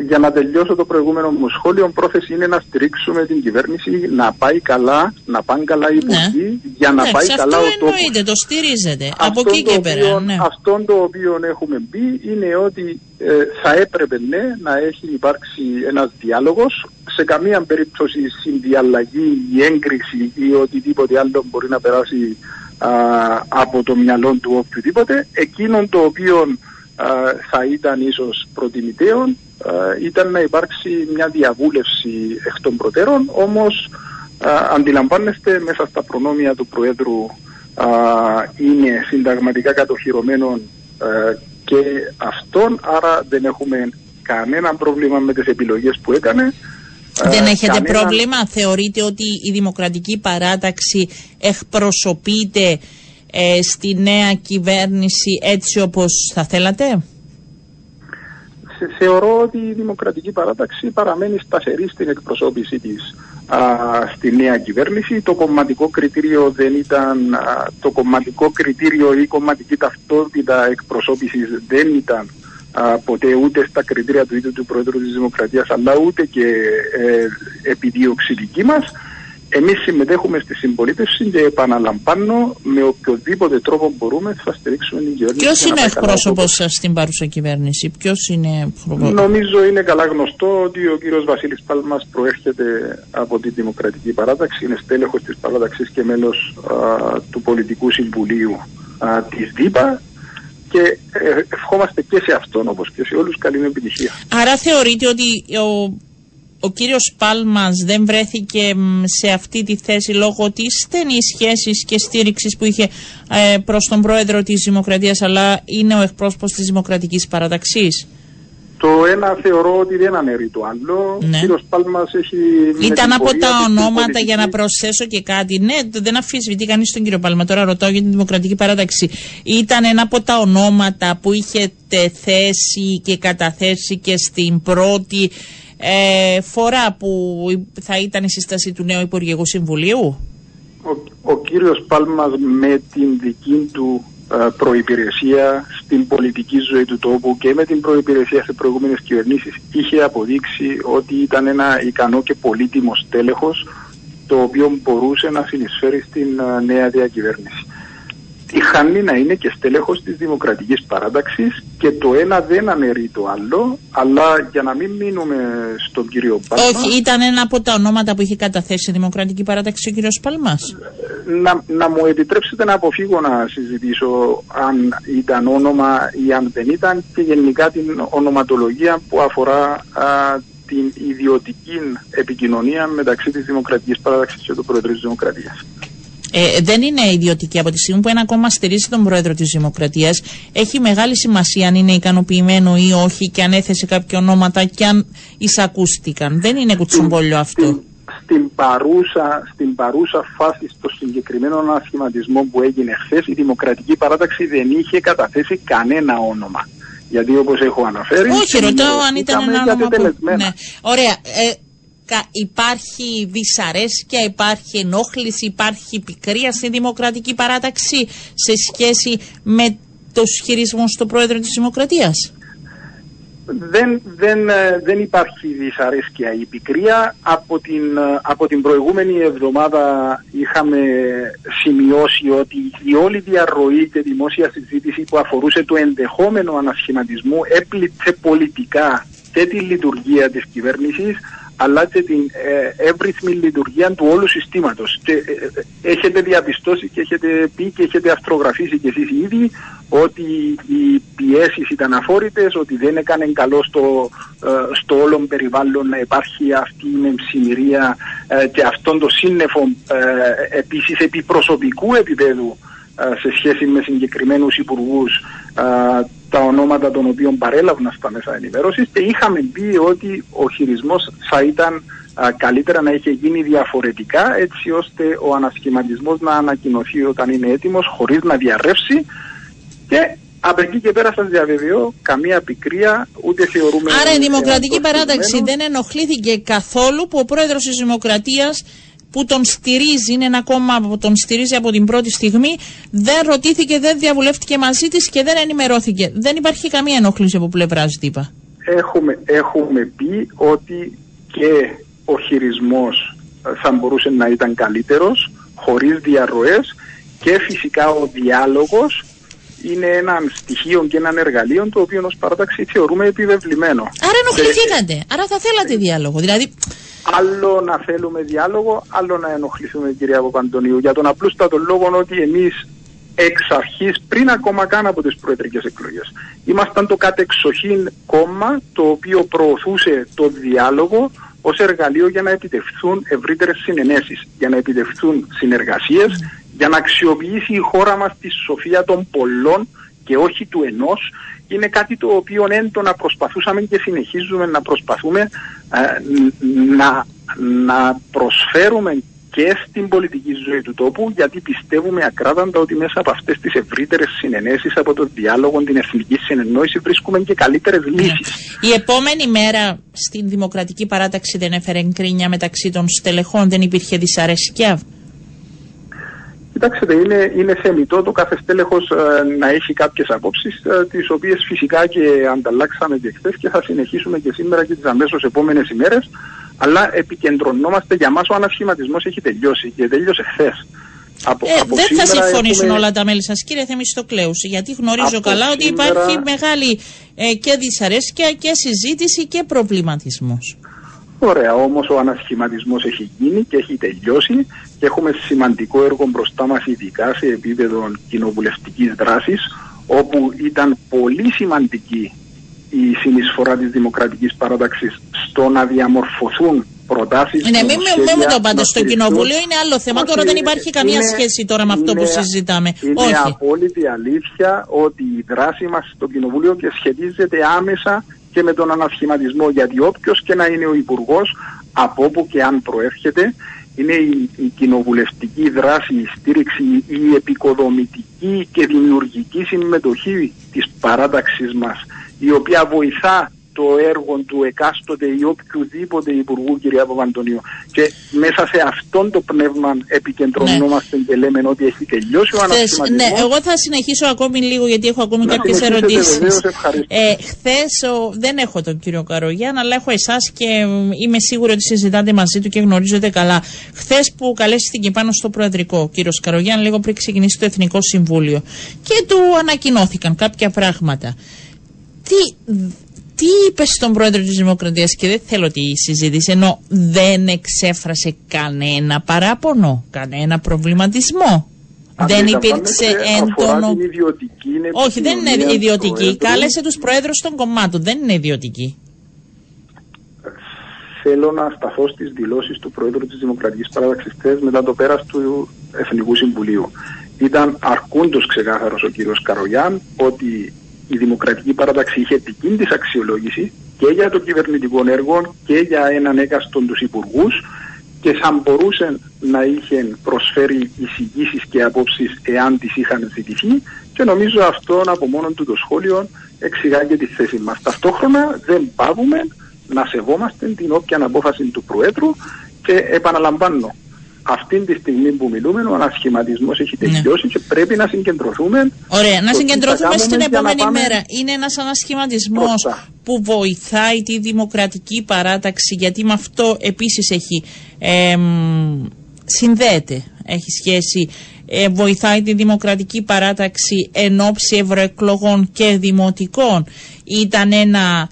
Για να τελειώσω το προηγούμενο μου σχόλιο, πρόθεση είναι να στηρίξουμε την κυβέρνηση να πάει καλά, να πάνε καλά οι ναι. υπουργοί, για να πάει καλά ο τόπος. Αυτό εννοείται, το στηρίζετε. Από εκεί και πέρα. Ναι. Αυτό το οποίο έχουμε μπει είναι ότι ε, θα έπρεπε ναι, να έχει υπάρξει ένας διάλογος. Σε καμία περίπτωση συνδιαλλαγή ή έγκριση ή οτιδήποτε άλλο μπορεί να περάσει α, από το μυαλό του οποιοδήποτε. Εκείνον το οποίο θα ήταν ίσως προτιμητέων ήταν να υπάρξει μια διαβούλευση εκ των προτέρων όμως αντιλαμβάνεστε μέσα στα προνόμια του Προέδρου είναι συνταγματικά κατοχυρωμένο και αυτόν άρα δεν έχουμε κανένα πρόβλημα με τις επιλογές που έκανε δεν έχετε πρόβλημα, θεωρείτε ότι η δημοκρατική παράταξη εκπροσωπείται ε, στη νέα κυβέρνηση έτσι όπως θα θέλατε; Θεωρώ ότι η Δημοκρατική Παράταξη παραμένει σταθερή στην εκπροσώπηση της α, στη νέα κυβέρνηση. Το κομματικό κριτήριο δεν ήταν, το κομματικό κριτήριο ή η κομματική ταυτότητα εκπροσώπησης δεν ήταν ποτέ ούτε στα κριτήρια του ίδιου του Πρόεδρου της Δημοκρατίας αλλά ούτε και ε, επιδίωξη δική μας. Εμείς συμμετέχουμε στη συμπολίτευση και επαναλαμβάνω με οποιοδήποτε τρόπο μπορούμε θα στηρίξουμε την κυβέρνηση. Ποιος είναι ο εκπρόσωπος σας στην παρούσα κυβέρνηση, Ποιος είναι. Νομίζω είναι καλά γνωστό ότι ο κύριος Βασίλης Πάλμας προέρχεται από τη Δημοκρατική Παράταξη, είναι στέλεχος της παράταξης και μέλος του Πολιτικού Συμβουλίου της ΔΥΠΑ και ε, ευχόμαστε και σε αυτόν όπως και σε όλους καλή επιτυχία. Άρα θεωρείτε ότι ο ο κύριος Πάλμας δεν βρέθηκε σε αυτή τη θέση λόγω της στενής σχέσης και στήριξης που είχε ε, προς τον πρόεδρο της Δημοκρατίας αλλά είναι ο εκπρόσωπος της Δημοκρατικής Παραταξής. Το ένα θεωρώ ότι δεν αναιρεί το άλλο. Ναι. Ο κύριος Πάλμας έχει... Ήταν από τα ονόματα για να προσθέσω και κάτι. Ναι, δεν αφισβητεί κανείς τον κύριο Πάλμα. Τώρα ρωτάω για την Δημοκρατική Παράταξη. Ήταν ένα από τα ονόματα που είχε θέσει και καταθέσει και στην πρώτη ε, φορά που θα ήταν η σύσταση του νέου Υπουργικού Συμβουλίου; Ο, ο κύριος Πάλμας με την δική του ε, προϋπηρεσία στην πολιτική ζωή του τόπου και με την προϋπηρεσία σε προηγούμενες κυβερνήσεις είχε αποδείξει ότι ήταν ένα ικανό και πολύτιμο στέλεχος το οποίο μπορούσε να συνεισφέρει στην ε, νέα διακυβέρνηση. Τυχάνει να είναι και στέλεχος της Δημοκρατικής Παράταξης και το ένα δεν αναιρεί το άλλο, αλλά για να μην μείνουμε στον κύριο Πάλμα... Όχι, ήταν ένα από τα ονόματα που είχε καταθέσει η Δημοκρατική Παράταξη ο κύριος Παλμάς. Να, να μου επιτρέψετε να αποφύγω να συζητήσω αν ήταν όνομα ή αν δεν ήταν και γενικά την ονοματολογία που αφορά την ιδιωτική επικοινωνία μεταξύ της Δημοκρατικής Παράταξης και του Πρόεδρου της Δημοκρατίας. Ε, δεν είναι ιδιωτική από τη στιγμή που ένα κόμμα στηρίζει τον πρόεδρο της Δημοκρατίας. Έχει μεγάλη σημασία αν είναι ικανοποιημένο ή όχι και αν έθεσε κάποια ονόματα και αν εισακούστηκαν. Δεν είναι κουτσομπόλιο αυτό. Στην, παρούσα, στην παρούσα φάση, στο συγκεκριμένο ανασχηματισμό που έγινε χθες, η Δημοκρατική Παράταξη δεν είχε καταθέσει κανένα όνομα. Γιατί όπως έχω αναφέρει. Όχι, ρωτάω αν ήταν ένα όνομα. Που... Ναι. Ωραία. Ε, υπάρχει δυσαρέσκεια, υπάρχει ενόχληση, υπάρχει πικρία στη Δημοκρατική Παράταξη σε σχέση με το χειρισμό στο Πρόεδρο της Δημοκρατίας; Δεν, δεν, ε, δεν υπάρχει δυσαρέσκεια ή πικρία. Από την, ε, από την προηγούμενη εβδομάδα είχαμε σημειώσει ότι η όλη διαρροή και δημόσια συζήτηση που αφορούσε το ενδεχόμενο ανασχηματισμού έπληξε πολιτικά και τη λειτουργία της κυβέρνησης αλλά και την ε, εύρυθμη λειτουργία του όλου συστήματος. Και, ε, ε, έχετε διαπιστώσει και έχετε πει και έχετε αστρογραφήσει κι εσείς ήδη ότι οι πιέσεις ήταν αφόρητες, ότι δεν έκανε καλό στο, ε, στο όλο περιβάλλον να υπάρχει αυτή η μεμψημυρία και αυτόν το σύννεφο ε, επίσης επί προσωπικού επίπεδου σε σχέση με συγκεκριμένους υπουργούς τα ονόματα των οποίων παρέλαβαν στα μέσα ενημέρωσης και είχαμε πει ότι ο χειρισμός θα ήταν καλύτερα να είχε γίνει διαφορετικά έτσι ώστε ο ανασχηματισμός να ανακοινωθεί όταν είναι έτοιμος χωρίς να διαρρεύσει. Και από εκεί και πέρα σας διαβεβαιώ καμία πικρία ούτε θεωρούμε... Άρα η Δημοκρατική Παράταξη δεν ενοχλήθηκε καθόλου που ο πρόεδρος της Δημοκρατίας που τον στηρίζει, είναι ένα κόμμα που τον στηρίζει από την πρώτη στιγμή, δεν ρωτήθηκε, δεν διαβουλεύτηκε μαζί της και δεν ενημερώθηκε. Δεν υπάρχει καμία ενόχληση από πλευρά ΤΥΠΑ. Έχουμε, έχουμε πει ότι και ο χειρισμός θα μπορούσε να ήταν καλύτερος, χωρίς διαρροές και φυσικά ο διάλογος είναι ένα στοιχείο και ένα εργαλείο το οποίο ως παράταξη θεωρούμε επιβεβλημένο. Άρα ενοχληθήκατε, άρα θα θέλατε διάλογο. Δηλαδή άλλο να θέλουμε διάλογο, άλλο να ενοχληθούμε κυρία Παπαντονίου. Για τον απλούστατο λόγο ότι εμείς εξ αρχής, πριν ακόμα καν από τις προεδρικές εκλογές, ήμασταν το κατεξοχήν κόμμα το οποίο προωθούσε το διάλογο ως εργαλείο για να επιτευχθούν ευρύτερες συνενέσεις, για να επιτευχθούν συνεργασίες, για να αξιοποιήσει η χώρα μας τη σοφία των πολλών και όχι του ενός είναι κάτι το οποίο έντονα προσπαθούσαμε και συνεχίζουμε να προσπαθούμε ε, να, να προσφέρουμε και στην πολιτική ζωή του τόπου, γιατί πιστεύουμε ακράδαντα ότι μέσα από αυτές τις ευρύτερες συνενέσεις, από το διάλογο, την εθνική συνεννόηση, βρίσκουμε και καλύτερες ναι. λύσεις. Η επόμενη μέρα στην Δημοκρατική Παράταξη δεν έφερε γκρίνια μεταξύ των στελεχών, δεν υπήρχε δυσαρέσκεια. Κοιτάξτε, είναι, είναι θεμητό το κάθε στέλεχος ε, να έχει κάποιες απόψεις, ε, τις οποίες φυσικά και ανταλλάξαμε και χθες και θα συνεχίσουμε και σήμερα και τις αμέσως επόμενες ημέρες, αλλά επικεντρωνόμαστε για μας ο ανασχηματισμός έχει τελειώσει και τελειώσε χθες. Από, ε, από δεν θα συμφωνήσουν έχουμε... όλα τα μέλη σας κύριε Θεμιστοκλέου, γιατί γνωρίζω από καλά ότι υπάρχει μεγάλη ε, και δυσαρέσκεια και συζήτηση και προβληματισμός. Ωραία, όμως ο ανασχηματισμός έχει γίνει και έχει τελειώσει και έχουμε σημαντικό έργο μπροστά μας ειδικά σε επίπεδο κοινοβουλευτικής δράσης όπου ήταν πολύ σημαντική η συνεισφορά της Δημοκρατικής Παράταξης στο να διαμορφωθούν προτάσεις Ναι, μην με το πάτε στο Κοινοβούλιο, είναι άλλο θέμα. τώρα δεν υπάρχει καμία σχέση τώρα με αυτό που συζητάμε. Είναι Όχι. απόλυτη αλήθεια ότι η δράση μας στο Κοινοβούλιο και σχετίζεται άμεσα και με τον ανασχηματισμό γιατί όποιος και να είναι ο υπουργός από όπου και αν προέρχεται είναι η, η κοινοβουλευτική δράση, η στήριξη, η επικοδομητική και δημιουργική συμμετοχή της παράταξης μας η οποία βοηθά το έργο του εκάστοτε ή οποιοδήποτε υπουργού κυρία Παπαντονίου. Και Και μέσα σε αυτόν το πνεύμα επικεντρωνόμαστε ναι. και λέμε ότι έχει τελειώσει ο ανασχηματισμός. Ναι, εγώ θα συνεχίσω ακόμη λίγο γιατί έχω ακόμη κάποιες ερωτήσεις. Ε, Χθες δεν έχω τον κύριο Καρογιάν, αλλά έχω εσάς και είμαι σίγουρη ότι συζητάτε μαζί του και γνωρίζετε καλά. Χθες που καλέστηκε πάνω στο Προεδρικό, κύριος Καρογιάν, λίγο πριν ξεκινήσει το Εθνικό Συμβούλιο και του ανακοινώθηκαν κάποια πράγματα. Τι τι είπες στον πρόεδρο της Δημοκρατίας και δεν θέλω τη συζήτηση ενώ δεν εξέφρασε κανένα παράπονο, κανένα προβληματισμό. δεν υπήρξε έντονο. Όχι, δεν είναι ιδιωτική. Κάλεσε τους πρόεδρους των κομμάτων. Δεν είναι ιδιωτική. Θέλω να σταθώ στις δηλώσεις του Πρόεδρου της Δημοκρατικής Παράδοξη μετά το πέρας του Εθνικού Συμβουλίου. Ήταν αρκούντος ξεκάθαρος ο κύριος Καρογιάν ότι η Δημοκρατική Παράταξη είχε δική της αξιολόγηση και για το κυβερνητικό έργο και για έναν έκαστον τους υπουργούς και θα μπορούσε να είχε προσφέρει εισηγήσεις και απόψεις εάν τις είχαν ζητηθεί και νομίζω αυτό από μόνο του το σχόλιο εξηγά και τη θέση μας. Ταυτόχρονα δεν πάβουμε να σεβόμαστε την όποια απόφαση του Προέδρου και επαναλαμβάνω αυτή τη στιγμή που μιλούμε ο ανασχηματισμός έχει ναι. τελειώσει ναι. και πρέπει να συγκεντρωθούμε. Ωραία, να συγκεντρωθούμε στην επόμενη μέρα. Είναι ένας ανασχηματισμός που βοηθάει τη δημοκρατική παράταξη, γιατί με αυτό επίσης έχει. Ε, συνδέεται, έχει σχέση, ε, βοηθάει τη δημοκρατική παράταξη εν ώψη ευρωεκλογών και δημοτικών. Ήταν ένα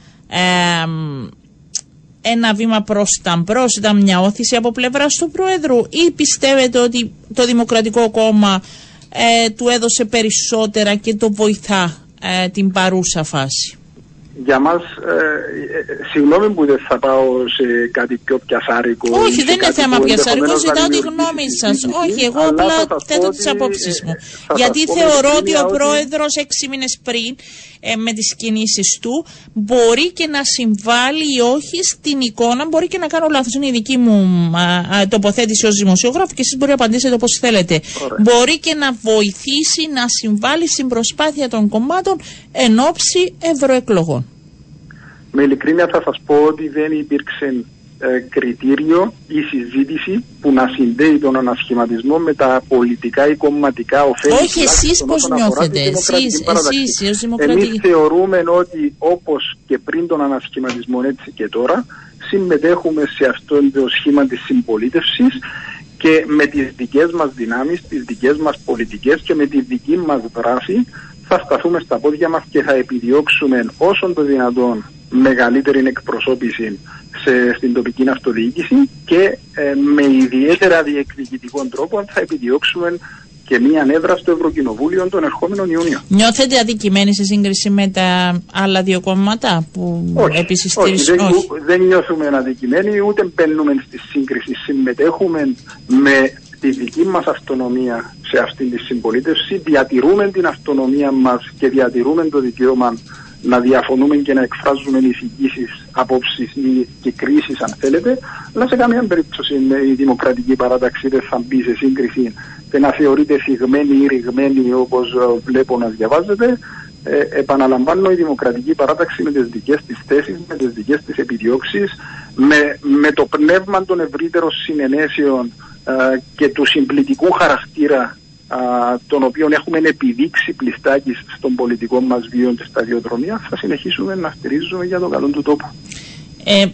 ένα βήμα προς τα μπρος, ήταν μια όθηση από πλευράς του Πρόεδρου ή πιστεύετε ότι το Δημοκρατικό Κόμμα ε, του έδωσε περισσότερα και το βοηθά ε, την παρούσα φάση; Για μας, ε, ε, συγγνώμη που δεν θα πάω σε κάτι πιο πιασάρικο. Όχι, δεν είναι θέμα πιασάρικο, ζητάω τη γνώμη σας. Όχι, εγώ απλά θέτω τις απόψεις μου. Γιατί θεωρώ ότι ο πρόεδρος έξι μήνες πριν ε, με τις κινήσεις του μπορεί και να συμβάλλει ή όχι στην εικόνα, μπορεί και να κάνω λάθος, είναι η δική μου α, τοποθέτηση ως δημοσιογράφο και εσείς μπορεί να απαντήσετε όπως θέλετε. Μπορεί και να βοηθήσει να συμβάλλει στην προσπάθεια των κομμάτων εν ώψη ευρωεκλογών. Με ειλικρίνεια θα σας πω ότι δεν υπήρξε ε, κριτήριο ή συζήτηση που να συνδέει τον ανασχηματισμό με τα πολιτικά ή κομματικά ωφέλη. Όχι, εσείς πώς νιώθετε, εσείς ως δημοκρατικοί. Εμεί θεωρούμε ότι όπως και πριν τον ανασχηματισμό, έτσι και τώρα, συμμετέχουμε σε αυτό το σχήμα της συμπολίτευσης και με τις δικές μας δυνάμεις, τις δικές μας πολιτικές και με τη δική μας δράση θα σταθούμε στα πόδια μας και θα επιδιώξουμε όσον το δυνατόν μεγαλύτερη εκπροσώπηση σε, στην τοπική αυτοδιοίκηση και ε, με ιδιαίτερα διεκδικητικών τρόπο θα επιδιώξουμε και μία έδρα στο Ευρωκοινοβούλιο τον ερχόμενο Ιούνιο. Νιώθετε αδικημένοι σε σύγκριση με τα άλλα δύο κόμματα που επίσης στηρίζουν. Όχι, όχι, δεν, νιώθουμε αδικημένοι ούτε μπαίνουμε στη σύγκριση. Συμμετέχουμε με τη δική μας αυτονομία σε αυτή τη συμπολίτευση, διατηρούμε την αυτονομία μας και διατηρούμε το δικαίωμα να διαφωνούμε και να εκφράζουμε εισηγήσει, απόψεις και κρίσεις, αν θέλετε, αλλά σε καμία περίπτωση η δημοκρατική παράταξη δεν θα μπει σε σύγκριση και να θεωρείται φυγμένη ή ρηγμένη όπως βλέπω να διαβάζετε. Ε, επαναλαμβάνω η δημοκρατική παράταξη με τις δικές της θέσεις, με τις δικές της επιδιώξεις, με, με το πνεύμα των ευρύτερων συνενέσεων ε, και του συμπλητικού χαρακτήρα α, τον οποίο έχουμε επιδείξει πλιστάκι στον πολιτικό μας βίο της σταδιοδρομίας θα συνεχίσουμε να στηρίζουμε για το καλό του τόπου. Ε,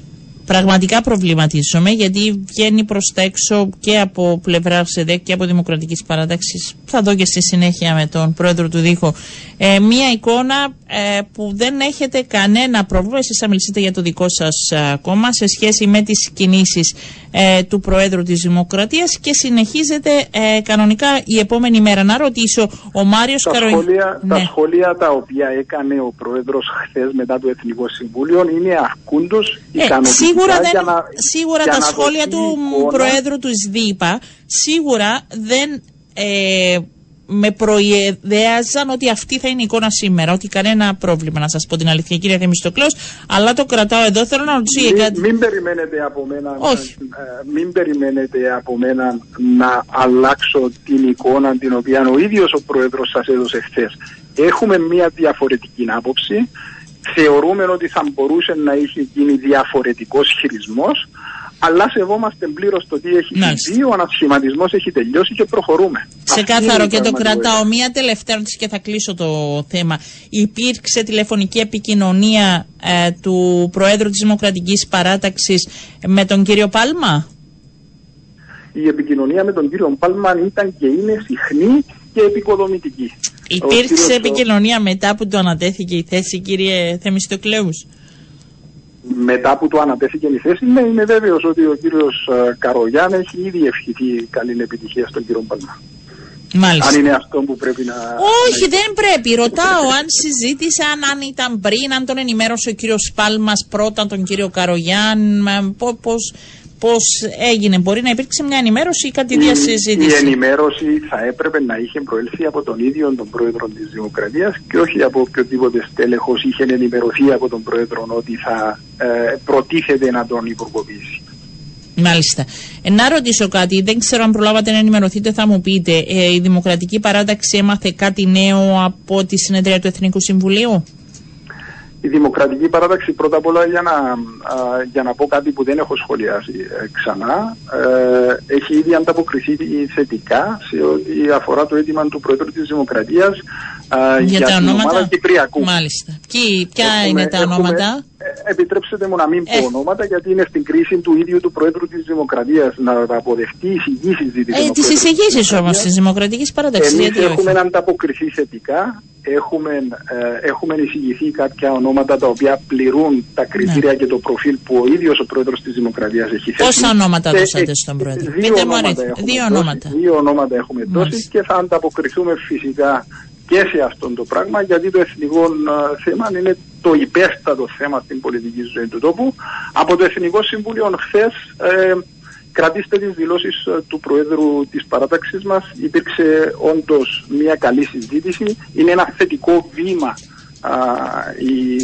πραγματικά προβληματίζομαι γιατί βγαίνει προς τα έξω και από πλευρά ΣΕΔΕΚ και από Δημοκρατικής Παράταξης. Θα δω και στη συνέχεια με τον πρόεδρο του Δίχου ε, μία εικόνα ε, που δεν έχετε κανένα πρόβλημα εσείς θα μιλήσετε για το δικό σας ε, κόμμα σε σχέση με τις κινήσεις ε, του Προέδρου της Δημοκρατίας και συνεχίζεται ε, κανονικά η επόμενη μέρα. Να ρωτήσω, ο Μάριος Καροϊνής... Τα ναι. σχόλια τα οποία έκανε ο Πρόεδρος χθες μετά το Εθνικό Συμβούλιο είναι αρκούντος ε, σίγουρα, δεν, να, σίγουρα τα σχόλια του Προέδρου του ΣΔΙΠΑ σίγουρα δεν ε, με προειδέαζαν ότι αυτή θα είναι η εικόνα σήμερα. Ότι κανένα πρόβλημα, να σας πω την αλήθεια, κύριε Θεμιστοκλέο. Αλλά το κρατάω εδώ. Θέλω να ρωτήσω για κάτι. Μην περιμένετε από μένα, Όχι. Ε, μην περιμένετε από μένα να αλλάξω την εικόνα την οποία ο ίδιος ο Πρόεδρος σας έδωσε χθες. Έχουμε μια διαφορετική άποψη. Θεωρούμε ότι θα μπορούσε να είχε γίνει διαφορετικός χειρισμός αλλά σεβόμαστε πλήρως το τι έχει Μάλιστα. συμβεί, ο ανασχηματισμός έχει τελειώσει και προχωρούμε. Ξεκάθαρο Αυτή και είναι το η πραγματικότητα. κρατάω. Μία τελευταία ερώτηση και θα κλείσω το θέμα. Υπήρξε τηλεφωνική επικοινωνία ε, του Προέδρου της Δημοκρατικής Παράταξης με τον κύριο Πάλμα; Η επικοινωνία με τον κύριο Πάλμαν ήταν και είναι συχνή και επικοδομητική. Ο Υπήρξε κύριος- επικοινωνία μετά που του ανατέθηκε η θέση, κύριε Θεμιστοκλέους; Μετά που του ανατέθηκε η θέση, ναι, είμαι βέβαιος ότι ο κύριος Καρογιάν έχει ήδη ευχηθεί καλή επιτυχία στον κύριο Παλμά. Μάλιστα. Αν είναι αυτό που πρέπει να. Όχι, δεν πρέπει. Ρωτάω αν συζήτησαν, αν ήταν πριν, αν τον ενημέρωσε ο κύριος Πάλμας πρώτα τον κύριο Καρογιάν. Πώ πώς έγινε, Μπορεί να υπήρξε μια ενημέρωση ή κάτι Η, η διασυζήτηση. ενημέρωση θα έπρεπε να είχε προέλθει από τον ίδιο τον πρόεδρο της Δημοκρατίας και όχι από οποιοδήποτε στέλεχος είχε ενημερωθεί από τον πρόεδρο ότι θα ε, προτίθεται να τον υπουργοποιήσει. Μάλιστα. Ε, να ρωτήσω κάτι, δεν ξέρω αν προλάβατε να ενημερωθείτε, θα μου πείτε. Ε, η Δημοκρατική Παράταξη έμαθε κάτι νέο από τη συνεδρία του Εθνικού Συμβουλίου; Η Δημοκρατική Παράταξη πρώτα απ' όλα για να, α, για να πω κάτι που δεν έχω σχολιάσει ε, ξανά ε, έχει ήδη ανταποκριθεί θετικά σε ό,τι αφορά το αίτημα του Πρόεδρου της Δημοκρατίας α, Για, τα την ονόματα; ομάδα Κυπριακού. Μάλιστα. Ποιοι- ποια Έχουμε- είναι τα έχουμε- ονόματα; Ε, επιτρέψτε μου να μην πω Ε. ονόματα γιατί είναι στην κρίση του ίδιου του Πρόεδρου της Δημοκρατίας να αποδεχτεί εισηγήσεις ζητήσει Ε, τις εισηγήσεις όμως της Δημοκρατικής Παράταξης. Εμείς Γιατί έχουμε όχι. ανταποκριθεί θετικά, έχουμε, ε, έχουμε εισηγηθεί κάποια ονόματα τα οποία πληρούν τα κριτήρια και το προφίλ που ο ίδιος ο Πρόεδρος της Δημοκρατίας έχει θέσει. Ναι. Πόσα ονόματα Και, δώσατε ε, στον Πρόεδρο; Δύο Πείτε μου ονόματα αριθμό. έχουμε Δύο δώσει, ονόματα. Δύο ονόματα έχουμε δώσει Μάλιστα. και θα ανταποκριθούμε φυσικά και σε αυτό το πράγμα γιατί το εθνικό ε, θέμα είναι το υπέστατο θέμα στην πολιτική ζωή του τόπου. Από το Εθνικό Συμβούλιο χθες ε, κρατήστε τις δηλώσεις ε, του Προέδρου της παράταξης μας. Υπήρξε όντως μια καλή συζήτηση. Είναι ένα θετικό βήμα α, η,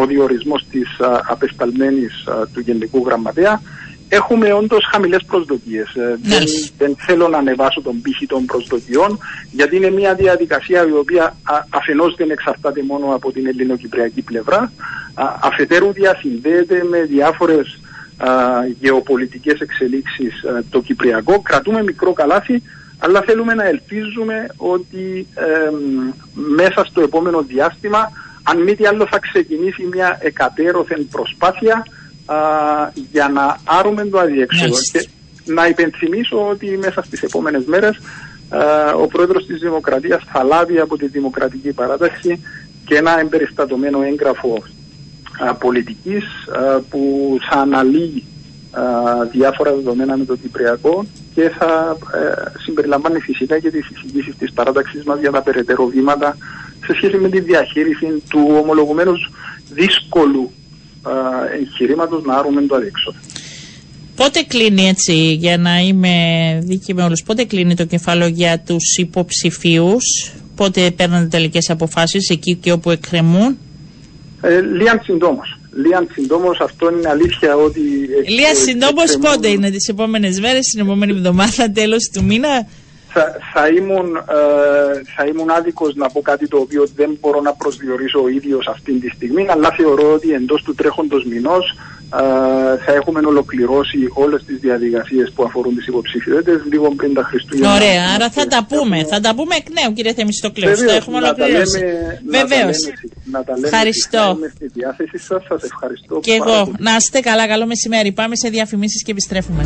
ο διορισμός της α, απεσταλμένης α, του Γενικού Γραμματέα. Έχουμε όντως χαμηλές προσδοκίες. Ε, δεν, Μάλιστα. δεν θέλω να ανεβάσω τον πύχη των προσδοκιών γιατί είναι μια διαδικασία η οποία α, αφενός δεν εξαρτάται μόνο από την ελληνοκυπριακή πλευρά α, αφετέρου διασυνδέεται με διάφορες α, γεωπολιτικές εξελίξεις α, το Κυπριακό. Κρατούμε μικρό καλάθι αλλά θέλουμε να ελπίζουμε ότι εμ, μέσα στο επόμενο διάστημα αν μη τι άλλο θα ξεκινήσει μια εκατέρωθεν προσπάθεια α, για να άρουμε το αδιέξοδο. Μάλιστα. Και να υπενθυμίσω ότι μέσα στις επόμενες μέρες α, ο πρόεδρος της Δημοκρατίας θα λάβει από τη Δημοκρατική Παράταξη και ένα εμπεριστατωμένο έγγραφο α, πολιτικής α, που θα αναλύει α, διάφορα δεδομένα με το Κυπριακό και θα ε, συμπεριλαμβάνει φυσικά και τις εισηγήσεις της παράταξης μας για τα περαιτέρω βήματα σε σχέση με τη διαχείριση του ομολογουμένως δύσκολου α, εγχειρήματος να άρουμε το αδίξοδο. Πότε κλείνει έτσι, για να είμαι δίκη με όλους, πότε κλείνει το κεφάλαιο για τους υποψηφίους, πότε παίρνονται τελικές αποφάσεις εκεί και όπου εκκρεμούν; Ε, Λίαν συντόμως. Λίαν συντόμως αυτό είναι αλήθεια ότι... εκ- Λία εκ- συντόμως εκκρεμούν- πότε είναι, τις επόμενες μέρες, την επόμενη εβδομάδα, τέλος του μήνα; Θα, θα, ήμουν, ε, θα ήμουν άδικος να πω κάτι το οποίο δεν μπορώ να προσδιορίσω ο ίδιος αυτή τη στιγμή, αλλά θεωρώ ότι εντός του τρέχοντος μηνός ε, θα έχουμε ολοκληρώσει όλες τις διαδικασίες που αφορούν τις υποψηφιότητες λίγο πριν τα Χριστούγεννα. Ωραία, άρα θα τα πούμε. Θα τα πούμε εκ νέου, κύριε Θεμιστοκλέους. Βεβαίως, Τα έχουμε να τα ολοκληρώσει. λέμε- να τα Βεβαίως. λέμε- να τα λέμε Ευχαριστώ. συχνά. Είμαι στη διάθεσή σας. Σας ευχαριστώ Και πάρα εγώ. πολύ. Να είστε καλά, καλό μεσημέρι. Πάμε σε διαφημίσεις και επιστρέφουμε.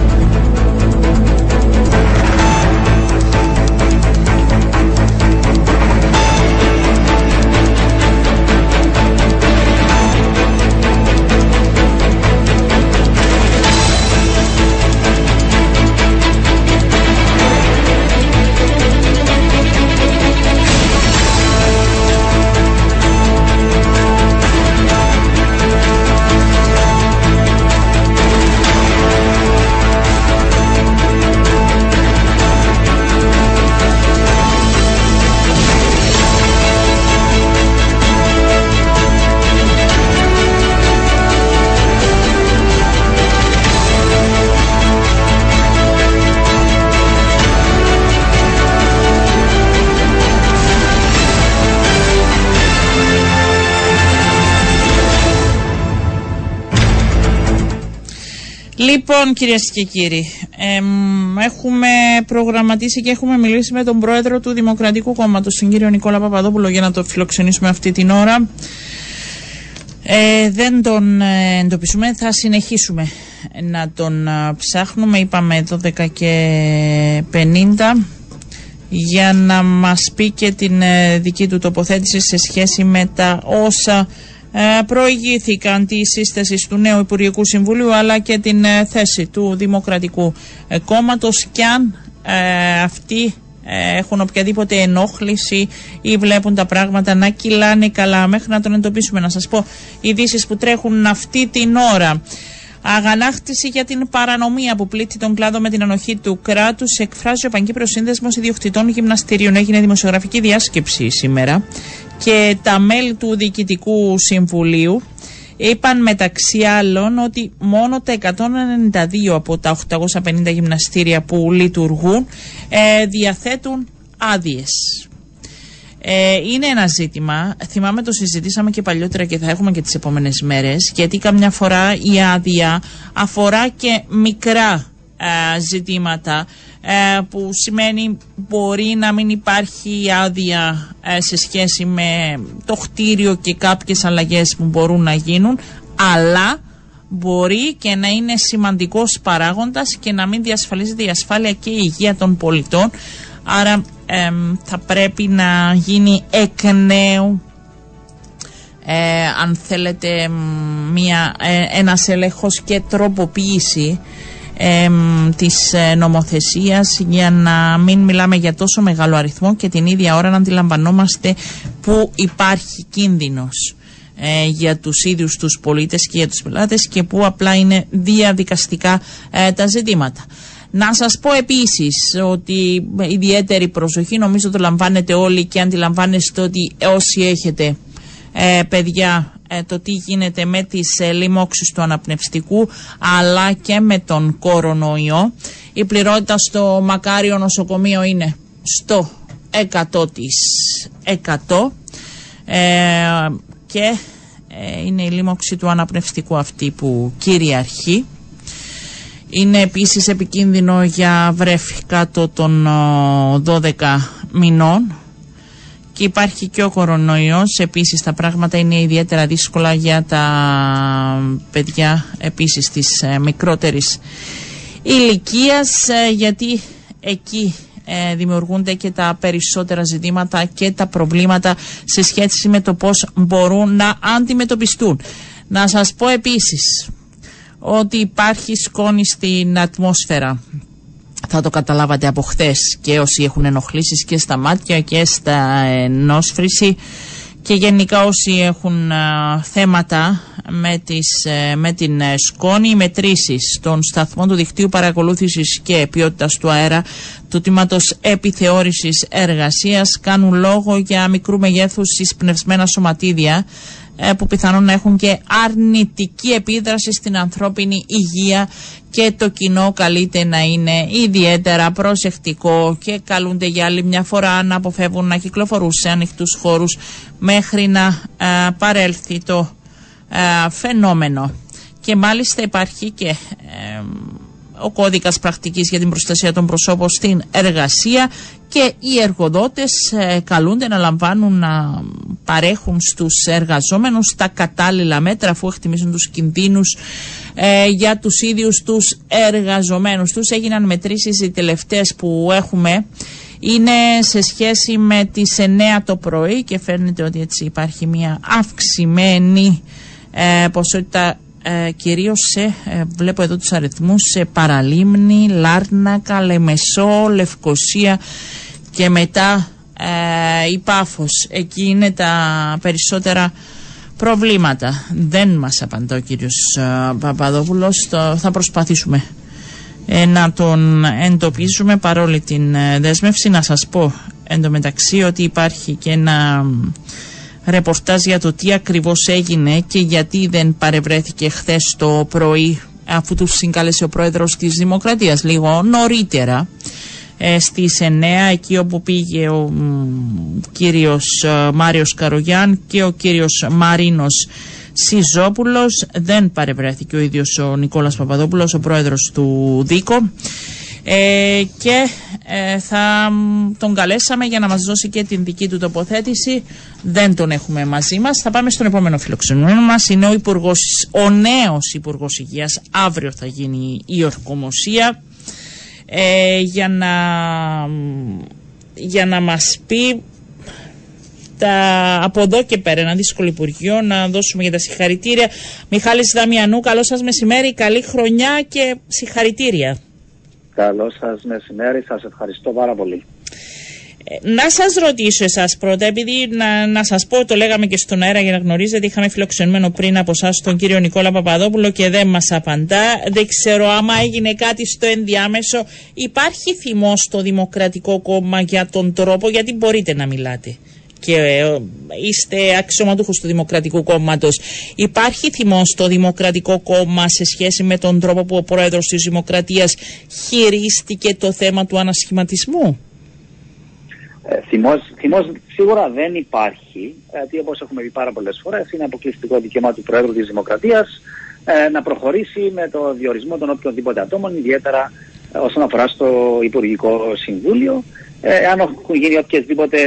Λοιπόν, κυρίες και κύριοι, έχουμε προγραμματίσει και έχουμε μιλήσει με τον πρόεδρο του Δημοκρατικού Κόμματος, τον κύριο Νικόλα Παπαδόπουλο, για να το φιλοξενήσουμε αυτή την ώρα. Ε, δεν τον ε, εντοπίσουμε, θα συνεχίσουμε να τον ε, ψάχνουμε. Είπαμε 12 και 50 για να μας πει και την ε, δική του τοποθέτηση σε σχέση με τα όσα ε, προηγήθηκαν τη σύσταση του νέου Υπουργικού Συμβουλίου αλλά και την ε, θέση του Δημοκρατικού ε, Κόμματος και αν αυτοί έχουν οποιαδήποτε ενόχληση ή βλέπουν τα πράγματα να κυλάνε καλά μέχρι να τον εντοπίσουμε. Να σας πω ειδήσεις που τρέχουν αυτή την ώρα. Αγανάκτηση για την παρανομία που πλήττει τον κλάδο με την ανοχή του κράτους. Εκφράζει ο Παγκύπριος Σύνδεσμος Ιδιοκτητών Γυμναστηρίων. Έγινε δημοσιογραφική διάσκεψη σήμερα και τα μέλη του Διοικητικού Συμβουλίου είπαν μεταξύ άλλων ότι μόνο τα 192 από τα 850 γυμναστήρια που λειτουργούν ε, διαθέτουν άδειες. Ε, είναι ένα ζήτημα. Θυμάμαι το συζητήσαμε και παλιότερα και θα έχουμε και τις επόμενες μέρες γιατί καμιά φορά η άδεια αφορά και μικρά ε, ζητήματα ε, που σημαίνει μπορεί να μην υπάρχει άδεια ε, σε σχέση με το κτίριο και κάποιες αλλαγές που μπορούν να γίνουν αλλά μπορεί και να είναι σημαντικός παράγοντας και να μην διασφαλίζεται η ασφάλεια και η υγεία των πολιτών άρα θα πρέπει να γίνει εκ νέου αν θέλετε μια, ένας έλεγχος και τροποποίηση ε, της νομοθεσίας για να μην μιλάμε για τόσο μεγάλο αριθμό και την ίδια ώρα να αντιλαμβανόμαστε που υπάρχει κίνδυνος ε, για τους ίδιους τους πολίτες και για τους πελάτες και που απλά είναι διαδικαστικά ε, τα ζητήματα. Να σας πω επίσης ότι ιδιαίτερη προσοχή νομίζω το λαμβάνετε όλοι και αντιλαμβάνεστε ότι όσοι έχετε ε, παιδιά ε, το τι γίνεται με τις ε, λοιμώξεις του αναπνευστικού αλλά και με τον κορονοϊό. Η πληρότητα στο Μακάριο νοσοκομείο είναι στο 100 της 100 ε, και είναι η λίμωξη του αναπνευστικού αυτή που κυριαρχεί. Είναι επίσης επικίνδυνο για βρέφη κάτω των 12 μηνών και υπάρχει και ο κορονοϊός επίσης τα πράγματα είναι ιδιαίτερα δύσκολα για τα παιδιά επίσης της ε, μικρότερης ηλικίας ε, γιατί εκεί ε, δημιουργούνται και τα περισσότερα ζητήματα και τα προβλήματα σε σχέση με το πώς μπορούν να αντιμετωπιστούν. Να σας πω επίσης ότι υπάρχει σκόνη στην ατμόσφαιρα. Θα το καταλάβατε από χθες και όσοι έχουν ενοχλήσεις και στα μάτια και στα ενόσφρηση και γενικά όσοι έχουν θέματα με, τις, ε, με την ε, σκόνη, οι μετρήσεις των σταθμών του δικτύου παρακολούθησης και ποιότητας του αέρα του τμήματος επιθεώρησης εργασίας κάνουν λόγο για μικρού μεγέθους εισπνευσμένα σωματίδια ε, που πιθανόν να έχουν και αρνητική επίδραση στην ανθρώπινη υγεία και το κοινό καλείται να είναι ιδιαίτερα προσεκτικό και καλούνται για άλλη μια φορά να αποφεύγουν να κυκλοφορούν σε ανοιχτούς χώρους μέχρι να ε, παρέλθει το ε, φαινόμενο. Και μάλιστα υπάρχει και ο κώδικας πρακτικής για την προστασία των προσώπων στην εργασία και οι εργοδότες ε, καλούνται να λαμβάνουν να παρέχουν στους εργαζόμενους τα κατάλληλα μέτρα αφού εκτιμήσουν τους κινδύνους ε, για τους ίδιους τους εργαζομένους τους. Έγιναν μετρήσεις οι τελευταίες που έχουμε είναι σε σχέση με τις 9 το πρωί και φαίνεται ότι έτσι υπάρχει μια αυξημένη ε, ποσότητα ε, κυρίως σε, ε, βλέπω εδώ τους αριθμούς, σε Παραλίμνη, Λάρνακα, Λεμεσό, Λευκοσία και μετά ε, η Πάφος. Εκεί είναι τα περισσότερα προβλήματα. Δεν μας απαντά ο κύριος ε, Παπαδόπουλος, θα προσπαθήσουμε ε, να τον εντοπίσουμε παρόλη την δέσμευση. Να σας πω εντωμεταξύ ότι υπάρχει και ένα ρεπορτάζ για το τι ακριβώς έγινε και γιατί δεν παρευρέθηκε χθες το πρωί αφού τους συγκάλεσε ο πρόεδρος της Δημοκρατίας λίγο νωρίτερα ε, στις 9 εκεί όπου πήγε ο μ, κύριος ε, Μάριος Καρογιάν και ο κύριος Μαρίνος Σιζόπουλος. Δεν παρευρέθηκε ο ίδιος ο Νικόλας Παπαδόπουλος, ο πρόεδρος του ΔΙΚΟ. Ε, και ε, θα τον καλέσαμε για να μας δώσει και την δική του τοποθέτηση. Δεν τον έχουμε μαζί μας. Θα πάμε στον επόμενο φιλοξενούμενο μας. Είναι ο, υπουργός, ο νέος Υπουργός Υγείας. Αύριο θα γίνει η ορκομοσία ε, για, να, για να μας πει τα, από εδώ και πέρα ένα δύσκολο Υπουργείο να δώσουμε για τα συγχαρητήρια. Μιχάλης Δαμιανού, καλό σας μεσημέρι, καλή χρονιά και συγχαρητήρια. Καλό σας μεσημέρι, σας ευχαριστώ πάρα πολύ. Ε, να σας ρωτήσω εσάς πρώτα, επειδή να, να σας πω, το λέγαμε και στον αέρα για να γνωρίζετε, είχαμε φιλοξενημένο πριν από εσά τον κύριο Νικόλα Παπαδόπουλο και δεν μας απαντά. Δεν ξέρω άμα έγινε κάτι στο ενδιάμεσο. Υπάρχει θυμός στο Δημοκρατικό Κόμμα για τον τρόπο, γιατί μπορείτε να μιλάτε; Και ε, είστε αξιωματούχος του Δημοκρατικού Κόμματος. Υπάρχει θυμός στο Δημοκρατικό Κόμμα σε σχέση με τον τρόπο που ο πρόεδρος της Δημοκρατίας χειρίστηκε το θέμα του ανασχηματισμού; Ε, θυμός, θυμός σίγουρα δεν υπάρχει, γιατί όπως έχουμε πει πάρα πολλές φορές είναι αποκλειστικό δικαίωμα του Πρόεδρου της Δημοκρατίας ε, να προχωρήσει με το διορισμό των οποιοδήποτε ατόμων, ιδιαίτερα ε, όσον αφορά στο Υπουργικό Συμβούλιο ε, αν έχουν γίνει οποιασδήποτε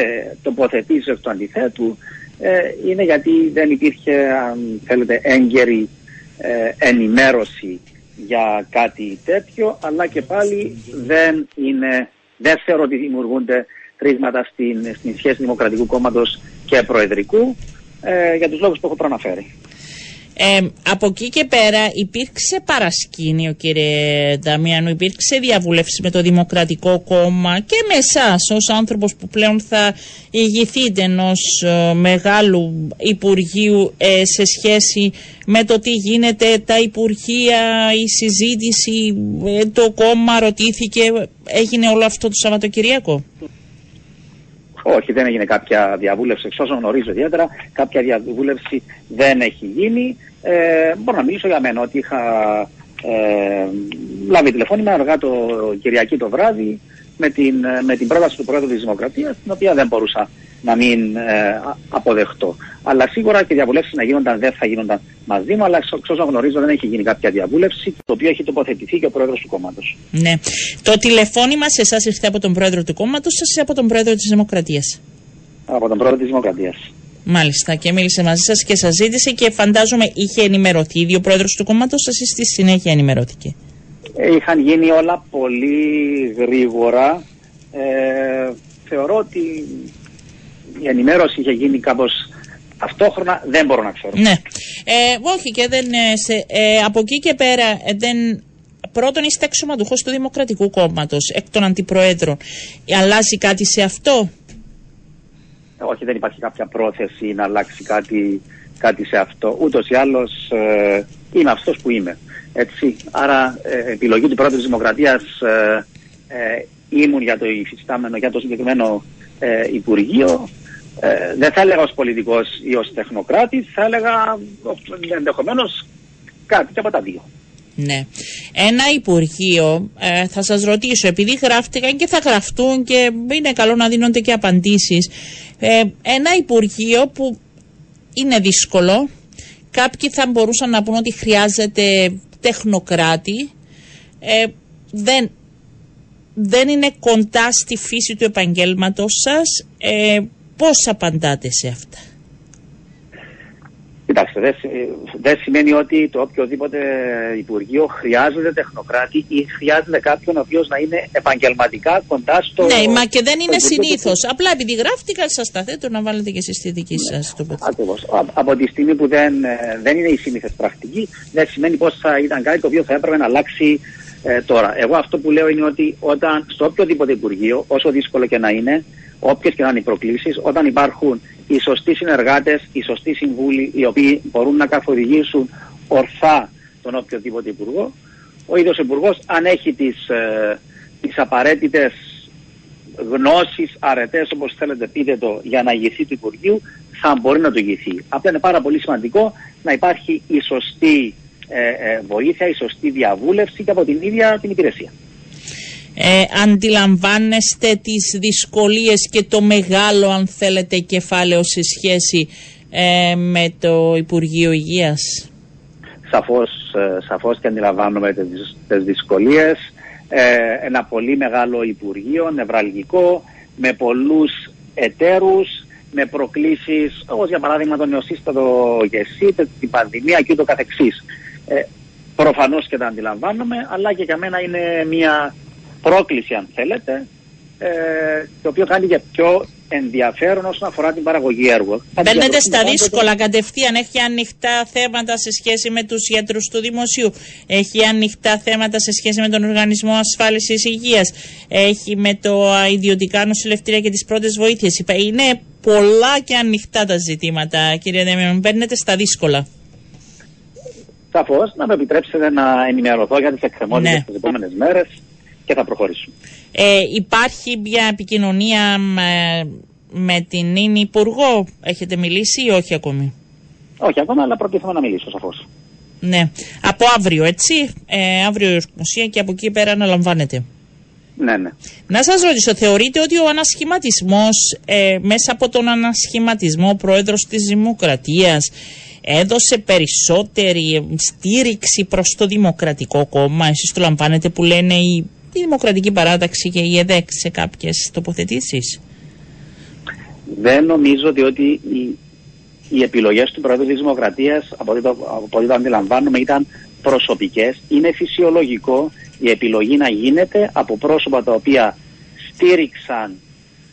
τοποθετήσεις εκ του αντιθέτου, ε, είναι γιατί δεν υπήρχε, αν θέλετε, έγκαιρη ε, ενημέρωση για κάτι τέτοιο, αλλά και πάλι δεν είναι, δεν θεωρώ ότι δημιουργούνται τρίσματα στην, στην σχέση Δημοκρατικού Κόμματος και Προεδρικού, ε, για τους λόγους που έχω προαναφέρει. Ε, από εκεί και πέρα υπήρξε παρασκήνιο κύριε Δαμιανού, υπήρξε διαβούλευση με το Δημοκρατικό Κόμμα και με εσάς ως άνθρωπος που πλέον θα ηγηθείτε ενός ε, μεγάλου Υπουργείου ε, σε σχέση με το τι γίνεται τα Υπουργεία, η συζήτηση, ε, το κόμμα ρωτήθηκε, έγινε όλο αυτό το Σαββατοκυριακό; Όχι, δεν έγινε κάποια διαβούλευση, εξ όσων γνωρίζω ιδιαίτερα. Κάποια διαβούλευση δεν έχει γίνει. Ε, μπορώ να μιλήσω για μένα ότι είχα ε, λάβει τηλεφώνημα αργά το Κυριακή το βράδυ με την, με την πρόταση του Πρόεδρου της Δημοκρατίας, την οποία δεν μπορούσα να μην ε, αποδεχτώ. Αλλά σίγουρα και διαβουλεύσεις να γίνονταν δεν θα γίνονταν μαζί μου, αλλά εξ όσων γνωρίζω δεν έχει γίνει κάποια διαβούλευση, το οποίο έχει τοποθετηθεί και ο πρόεδρος του κόμματος. Ναι. Το τηλεφώνημα σε εσάς ήρθε από τον πρόεδρο του κόμματος ή από τον πρόεδρο της Δημοκρατίας; Από τον πρόεδρο της Δημοκρατίας. Μάλιστα. Και μίλησε μαζί σας και σας ζήτησε και φαντάζομαι είχε ενημερωθεί ήδη ο πρόεδρο του κόμματος, ή στη συνέχεια ενημερώθηκε. Ε, είχαν γίνει όλα πολύ γρήγορα. Ε, θεωρώ ότι η ενημέρωση είχε γίνει κάπως αυτόχρονα, δεν μπορώ να ξέρω. Ναι. Ε, όχι και δεν, ε, σε, ε, από εκεί και πέρα ε, δεν, πρώτον είστε αξιωματούχος του Δημοκρατικού Κόμματος εκ των αντιπροέδρων. Αλλάζει κάτι σε αυτό; Όχι, δεν υπάρχει κάποια πρόθεση να αλλάξει κάτι, κάτι σε αυτό. Ούτως ή άλλως ε, είμαι αυτός που είμαι. Έτσι. Άρα ε, επιλογή του Πρόεδρου της Δημοκρατίας ε, ήμουν για το υφιστάμενο, για το συγκεκριμένο Υπουργείο ε, δεν θα έλεγα ως πολιτικός ή ως τεχνοκράτης, θα έλεγα ενδεχομένως κάτι και από τα δύο. Ναι. Ένα Υπουργείο, ε, θα σας ρωτήσω, επειδή γράφτηκαν και θα γραφτούν και είναι καλό να δίνονται και απαντήσεις, ε, ένα Υπουργείο που είναι δύσκολο, κάποιοι θα μπορούσαν να πούν ότι χρειάζεται τεχνοκράτη, ε, δεν, δεν είναι κοντά στη φύση του επαγγέλματος σας, ε, Πώς απαντάτε σε αυτά; Κοιτάξτε, δεν δε σημαίνει ότι το οποιοδήποτε Υπουργείο χρειάζεται τεχνοκράτη ή χρειάζεται κάποιον ο οποίος να είναι επαγγελματικά κοντά στο. Ναι, μα και δεν είναι συνήθως. Απλά επειδή γράφτηκα, σας τα θέτω να βάλετε και εσείς τη δική ναι, σας τοποθέτηση. Ακριβώς. Από τη στιγμή που δεν, ε, δεν είναι η σύνηθε πρακτική, δεν σημαίνει πως θα ήταν κάτι το οποίο θα έπρεπε να αλλάξει ε, τώρα. Εγώ αυτό που λέω είναι ότι όταν στο οποιοδήποτε Υπουργείο, όσο δύσκολο και να είναι, όποιες και να είναι οι προκλήσεις, όταν υπάρχουν οι σωστοί συνεργάτες, οι σωστοί συμβούλοι, οι οποίοι μπορούν να καθοδηγήσουν ορθά τον οποιοδήποτε υπουργό, ο ίδιος υπουργός, αν έχει τις ε, τις απαραίτητες γνώσεις, αρετές, όπως θέλετε πείτε το, για να ηγηθεί του Υπουργείου, θα μπορεί να το ηγηθεί. Απλά είναι πάρα πολύ σημαντικό να υπάρχει η σωστή ε, ε, βοήθεια, η σωστή διαβούλευση και από την ίδια την υπηρεσία ε, αντιλαμβάνεστε τις δυσκολίες και το μεγάλο αν θέλετε κεφάλαιο σε σχέση ε, με το Υπουργείο Υγείας; Σαφώς, ε, σαφώς και αντιλαμβάνομαι τις, τις δυσκολίες. Ε, ένα πολύ μεγάλο Υπουργείο, νευραλγικό, με πολλούς εταίρους, με προκλήσεις όπως για παράδειγμα το νεοσύστατο γεσί, την πανδημία και ούτω καθεξής. Ε, προφανώς και τα αντιλαμβάνομαι, αλλά και για μένα είναι μια πρόκληση αν θέλετε, ε, το οποίο κάνει για πιο ενδιαφέρον όσον αφορά την παραγωγή έργου. Μπαίνετε στα δύσκολα κατευθείαν. Έχει ανοιχτά θέματα σε σχέση με τους γιατρούς του δημοσίου. Έχει ανοιχτά θέματα σε σχέση με τον Οργανισμό Ασφάλισης Υγείας. Έχει με το ιδιωτικά νοσηλευτήρια και τις πρώτες βοήθειες. Είναι πολλά και ανοιχτά τα ζητήματα, κύριε Δέμιον. Μπαίνετε στα δύσκολα. Σαφώς, να με επιτρέψετε να ενημερωθώ για τις εκκρεμότητες ναι. τις επόμενες μέρες και θα προχωρήσουμε. Ε, υπάρχει μια επικοινωνία με, με την νυν Υπουργό, έχετε μιλήσει ή όχι ακόμη; Όχι ακόμα, αλλά προτίθεμαι να μιλήσω σαφώς. Ναι. Από αύριο, έτσι; Ε, αύριο η ουσία και από εκεί πέρα αναλαμβάνεται. Ναι, ναι. Να σας ρωτήσω, θεωρείτε ότι ο ανασχηματισμός, ε, μέσα από τον ανασχηματισμό ο πρόεδρος της Δημοκρατίας έδωσε περισσότερη στήριξη προς το Δημοκρατικό Κόμμα, εσείς το λαμβάνετε που λένε η η Δημοκρατική Παράταξη και η ΕΔΕΚ σε κάποιες τοποθετήσεις; Δεν νομίζω ότι, ότι οι, οι επιλογές του Πρόεδρου της Δημοκρατίας, από ό,τι το, το αντιλαμβάνομαι, ήταν προσωπικές. Είναι φυσιολογικό η επιλογή να γίνεται από πρόσωπα τα οποία στήριξαν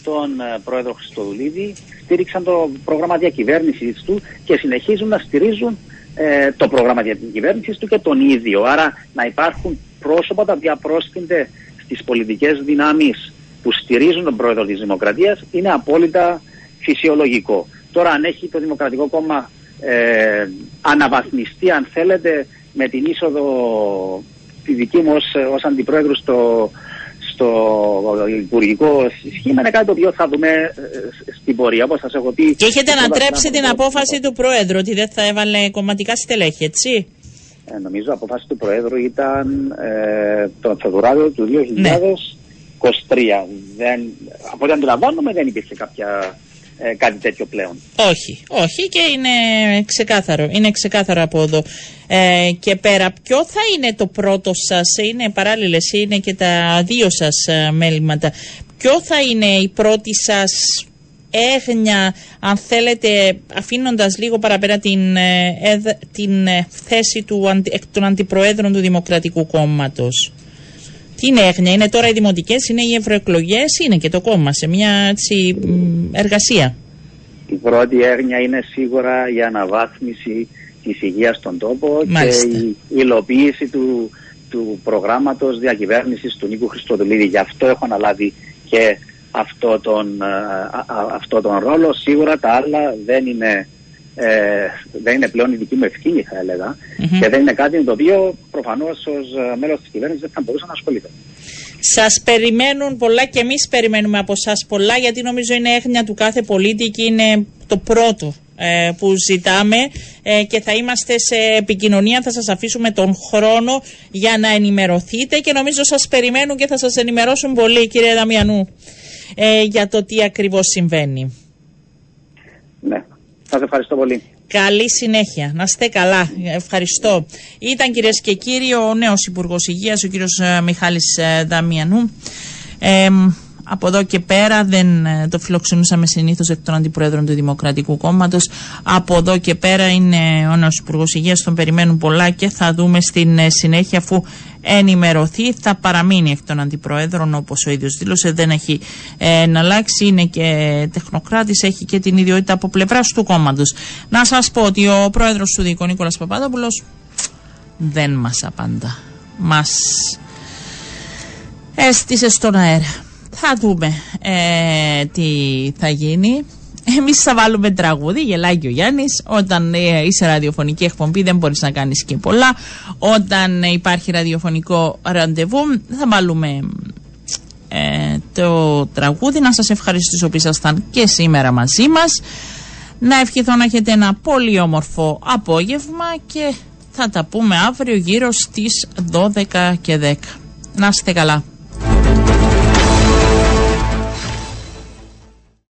τον ε, πρόεδρο Χριστοδουλίδη, στήριξαν το πρόγραμμα διακυβέρνησης του και συνεχίζουν να στηρίζουν ε, το πρόγραμμα διακυβέρνησης του και τον ίδιο. Άρα να υπάρχουν πρόσωπα τα οποία πρόσκυνται στις πολιτικές δυνάμεις που στηρίζουν τον πρόεδρο της Δημοκρατίας είναι απόλυτα φυσιολογικό. Τώρα αν έχει το Δημοκρατικό Κόμμα ε, αναβαθμιστεί αν θέλετε με την είσοδο τη δική μου ως, ως αντιπρόεδρο στο, στο υπουργικό σχήμα είναι κάτι το οποίο θα δούμε ε, στην πορεία όπως σας έχω πει. Και έχετε ανατρέψει την απόφαση του Πρόεδρου ότι δεν θα έβαλε κομματικά στελέχη έτσι; Ε, νομίζω απόφαση του Προέδρου ήταν ε, τον Φεβρουάριο του 2023. Ναι. Δεν, από ό,τι αντιλαμβάνομαι δεν υπήρχε κάποια, ε, κάτι τέτοιο πλέον. Όχι, όχι και είναι ξεκάθαρο. Είναι ξεκάθαρο από εδώ. Ε, και πέρα, ποιο θα είναι το πρώτο σας, είναι παράλληλες, είναι και τα δύο σας ε, μέληματα. Ποιο θα είναι η πρώτη σας έγνοια, αν θέλετε, αφήνοντας λίγο παραπέρα την, ε, την ε, θέση του, των αντιπροέδρων του Δημοκρατικού Κόμματος. Τι είναι έγνοια, είναι τώρα οι δημοτικές, είναι οι ευρωεκλογές, είναι και το κόμμα σε μια έτσι, εργασία. Η πρώτη έγνοια είναι σίγουρα η αναβάθμιση της υγείας στον τόπο Μάλιστα. και η υλοποίηση του, του προγράμματος διακυβέρνησης του Νίκου Χριστοδουλίδη. Γι' αυτό έχω αναλάβει και αυτό τον, ε, αυτό τον ρόλο. Σίγουρα τα άλλα δεν είναι, ε, δεν είναι πλέον η δική μου ευθύνη θα ελεγα και δεν είναι κάτι με το οποίο προφανώς ως ε, μέλος της κυβέρνησης δεν θα μπορούσα να ασχοληθώ. Σας περιμένουν πολλά και εμείς περιμένουμε από εσά πολλά γιατί νομίζω είναι έγνοια του κάθε πολίτη και είναι το πρώτο ε, που ζητάμε και θα είμαστε σε επικοινωνία, θα σας αφήσουμε τον χρόνο για να ενημερωθείτε και νομίζω σας περιμένουν και θα σας ενημερώσουν πολύ κύριε Δαμιανού ε, για το τι ακριβώς συμβαίνει. Ναι, σας ευχαριστώ πολύ. Καλή συνέχεια. Να είστε καλά. Ευχαριστώ. Ήταν κυρίες και κύριοι ο νέος Υπουργός Υγείας, ο κύριος ε, Μιχάλης ε, Δαμιανού. Ε, από εδώ και πέρα δεν ε, το φιλοξενούσαμε συνήθως εκ των αντιπρόεδρων του Δημοκρατικού Κόμματος. Από εδώ και πέρα είναι ο νέος Υπουργός Υγείας, τον περιμένουν πολλά και θα δούμε στην ε, συνέχεια αφού ενημερωθεί. Θα παραμείνει εκ των αντιπροέδρων όπως ο ίδιος δήλωσε. Δεν έχει ε, να αλλάξει. Είναι και τεχνοκράτης, έχει και την ιδιότητα από πλευράς του κόμματος. Να σας πω ότι ο πρόεδρος του Δίκο Νίκολας Παπάδοπουλο δεν μας απαντά. Μας έστησε στον αέρα. Θα δούμε ε, τι θα γίνει. Εμείς θα βάλουμε τραγούδι, γελάει και ο Γιάννης. Όταν ε, είσαι ραδιοφωνική εκπομπή, δεν μπορείς να κάνεις και πολλά. Όταν υπάρχει ραδιοφωνικό ραντεβού, θα βάλουμε ε, το τραγούδι. Να σας ευχαριστήσω που ήσασταν και σήμερα μαζί μας. Να ευχηθώ να έχετε ένα πολύ όμορφο απόγευμα και θα τα πούμε αύριο γύρω στις 12 και 10. Να είστε καλά.